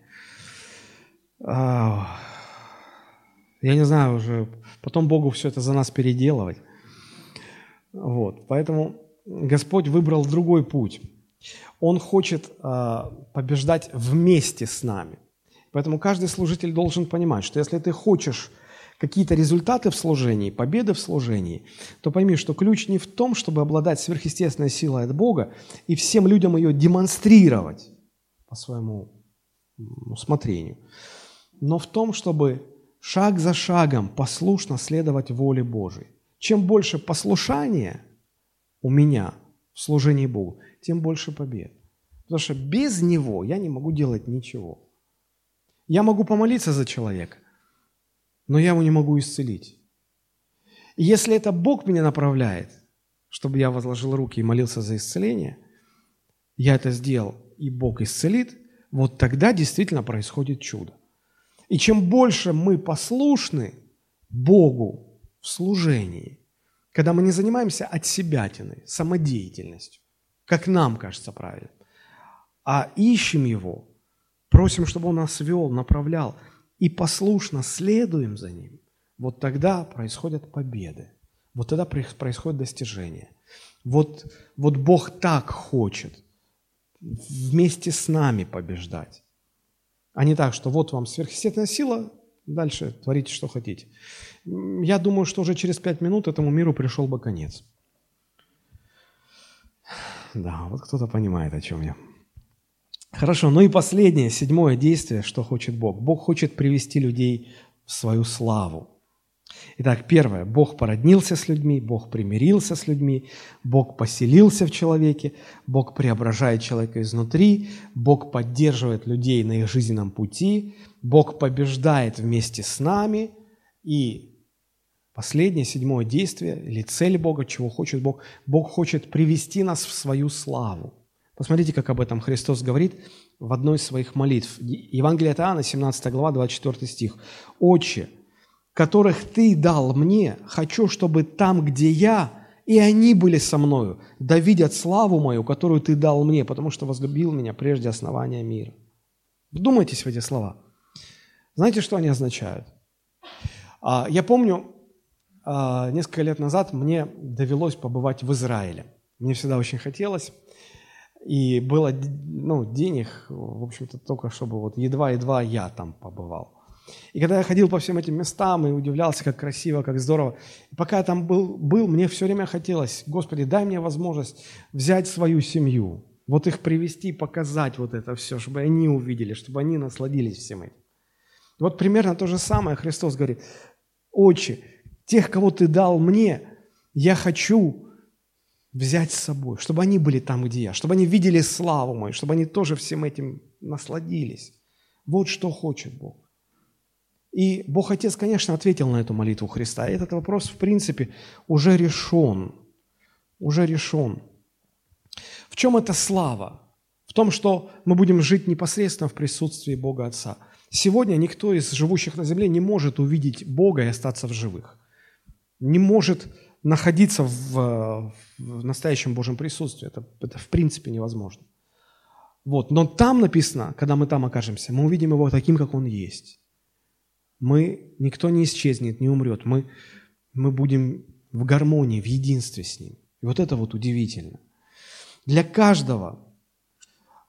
Я не знаю уже, потом Богу все это за нас переделывать. Вот, поэтому Господь выбрал другой путь. Он хочет э, побеждать вместе с нами. Поэтому каждый служитель должен понимать, что если ты хочешь какие-то результаты в служении, победы в служении, то пойми, что ключ не в том, чтобы обладать сверхъестественной силой от Бога и всем людям ее демонстрировать по своему усмотрению, но в том, чтобы шаг за шагом послушно следовать воле Божией. Чем больше послушания у меня в служении Богу, тем больше побед. Потому что без Него я не могу делать ничего. Я могу помолиться за человека, но я его не могу исцелить. Если это Бог меня направляет, чтобы я возложил руки и молился за исцеление, я это сделал, и Бог исцелит, вот тогда действительно происходит чудо. И чем больше мы послушны Богу в служении, когда мы не занимаемся от себятиной, самодеятельностью, как нам кажется правильно, а ищем Его, просим, чтобы Он нас вел, направлял, и послушно следуем за Ним, вот тогда происходят победы, вот тогда происходит достижение. Вот, вот Бог так хочет вместе с нами побеждать, а не так, что вот вам сверхъестественная сила, дальше творите, что хотите. Я думаю, что уже через пять минут этому миру пришел бы конец. Да, вот кто-то понимает, о чем я. Хорошо, ну и последнее, седьмое действие, что хочет Бог. Бог хочет привести людей в свою славу. Итак, первое. Бог породнился с людьми, Бог примирился с людьми, Бог поселился в человеке, Бог преображает человека изнутри, Бог поддерживает людей на их жизненном пути, Бог побеждает вместе с нами. И последнее, седьмое действие, или цель Бога, чего хочет Бог, Бог хочет привести нас в свою славу. Посмотрите, как об этом Христос говорит в одной из своих молитв. Евангелие от Иоанна, 17 глава, 24 стих. «Отче, которых Ты дал мне, хочу, чтобы там, где я, и они были со мною, да видят славу мою, которую Ты дал мне, потому что возлюбил меня прежде основания мира». Вдумайтесь в эти слова. Знаете, что они означают? А, я помню, а, несколько лет назад мне довелось побывать в Израиле. Мне всегда очень хотелось. И было ну, денег, в общем-то, только чтобы вот едва-едва я там побывал. И когда я ходил по всем этим местам и удивлялся, как красиво, как здорово, и пока я там был, был, мне все время хотелось, Господи, дай мне возможность взять свою семью, вот их привести, показать вот это все, чтобы они увидели, чтобы они насладились всем этим. Вот примерно то же самое Христос говорит, «Отче, тех, кого Ты дал мне, я хочу, взять с собой, чтобы они были там, где я, чтобы они видели славу мою, чтобы они тоже всем этим насладились. Вот что хочет Бог. И Бог Отец, конечно, ответил на эту молитву Христа. И этот вопрос, в принципе, уже решен. Уже решен. В чем эта слава? В том, что мы будем жить непосредственно в присутствии Бога Отца. Сегодня никто из живущих на земле не может увидеть Бога и остаться в живых. Не может находиться в, в настоящем Божьем присутствии. Это, это в принципе невозможно. Вот. Но там написано, когда мы там окажемся, мы увидим Его таким, как Он есть. Мы, никто не исчезнет, не умрет. Мы, мы будем в гармонии, в единстве с Ним. И вот это вот удивительно. Для каждого,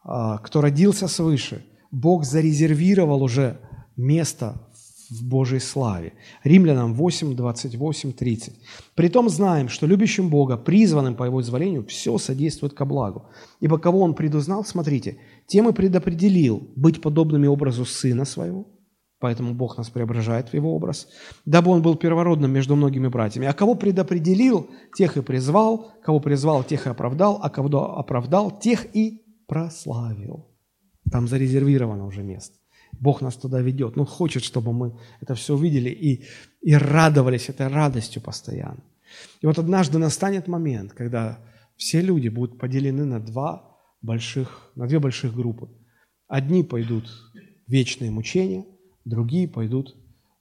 а, кто родился свыше, Бог зарезервировал уже место в Божьей славе. Римлянам 8, 28, 30. «Притом знаем, что любящим Бога, призванным по Его изволению, все содействует ко благу. Ибо кого Он предузнал, смотрите, тем и предопределил быть подобными образу Сына Своего, поэтому Бог нас преображает в Его образ, дабы Он был первородным между многими братьями. А кого предопределил, тех и призвал, кого призвал, тех и оправдал, а кого оправдал, тех и прославил». Там зарезервировано уже место. Бог нас туда ведет. Он хочет, чтобы мы это все увидели и, и радовались этой радостью постоянно. И вот однажды настанет момент, когда все люди будут поделены на два больших, на две больших группы. Одни пойдут в вечное мучение, другие пойдут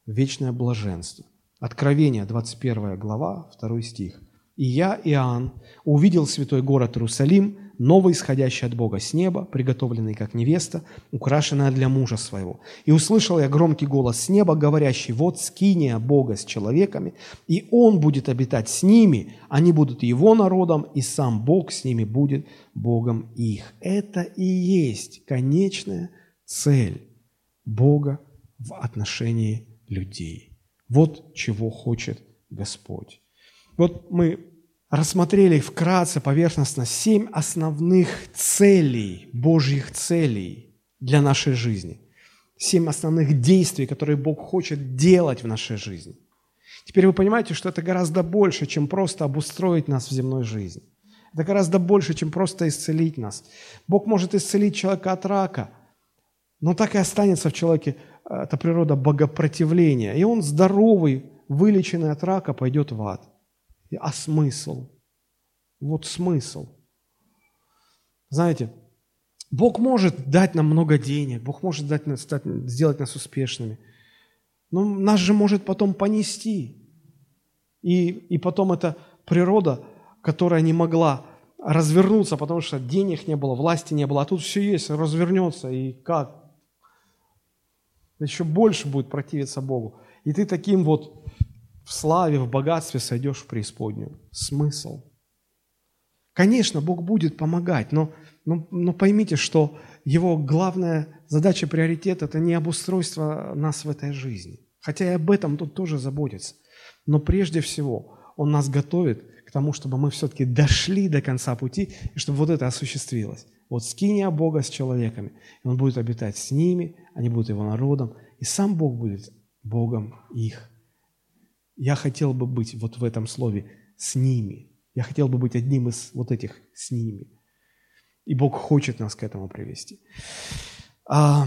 в вечное блаженство. Откровение, 21 глава, 2 стих. «И я, Иоанн, увидел святой город Иерусалим, новый, исходящий от Бога с неба, приготовленный как невеста, украшенная для мужа своего. И услышал я громкий голос с неба, говорящий, вот скиния Бога с человеками, и Он будет обитать с ними, они будут Его народом, и сам Бог с ними будет Богом их. Это и есть конечная цель Бога в отношении людей. Вот чего хочет Господь. Вот мы рассмотрели вкратце, поверхностно, семь основных целей, Божьих целей для нашей жизни. Семь основных действий, которые Бог хочет делать в нашей жизни. Теперь вы понимаете, что это гораздо больше, чем просто обустроить нас в земной жизни. Это гораздо больше, чем просто исцелить нас. Бог может исцелить человека от рака, но так и останется в человеке э, эта природа богопротивления. И он здоровый, вылеченный от рака, пойдет в ад. А смысл? Вот смысл. Знаете, Бог может дать нам много денег, Бог может дать, стать, сделать нас успешными, но нас же может потом понести. И, и потом эта природа, которая не могла развернуться, потому что денег не было, власти не было, а тут все есть, развернется, и как? Еще больше будет противиться Богу. И ты таким вот в славе, в богатстве сойдешь в преисподнюю. Смысл. Конечно, Бог будет помогать, но, но, но поймите, что Его главная задача, приоритет – это не обустройство нас в этой жизни. Хотя и об этом тут тоже заботится. Но прежде всего Он нас готовит к тому, чтобы мы все-таки дошли до конца пути, и чтобы вот это осуществилось. Вот скиния Бога с человеками, и Он будет обитать с ними, они будут Его народом, и сам Бог будет Богом их. Я хотел бы быть вот в этом слове с ними. Я хотел бы быть одним из вот этих с ними. И Бог хочет нас к этому привести. А,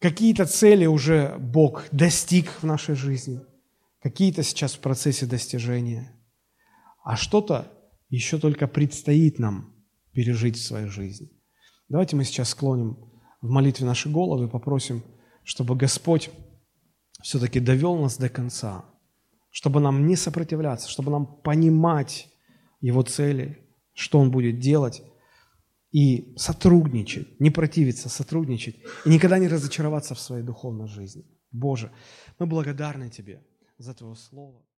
какие-то цели уже Бог достиг в нашей жизни, какие-то сейчас в процессе достижения, а что-то еще только предстоит нам пережить в своей жизни. Давайте мы сейчас склоним в молитве наши головы и попросим, чтобы Господь все-таки довел нас до конца – чтобы нам не сопротивляться, чтобы нам понимать Его цели, что Он будет делать, и сотрудничать, не противиться, сотрудничать, и никогда не разочароваться в своей духовной жизни. Боже, мы благодарны Тебе за Твое Слово.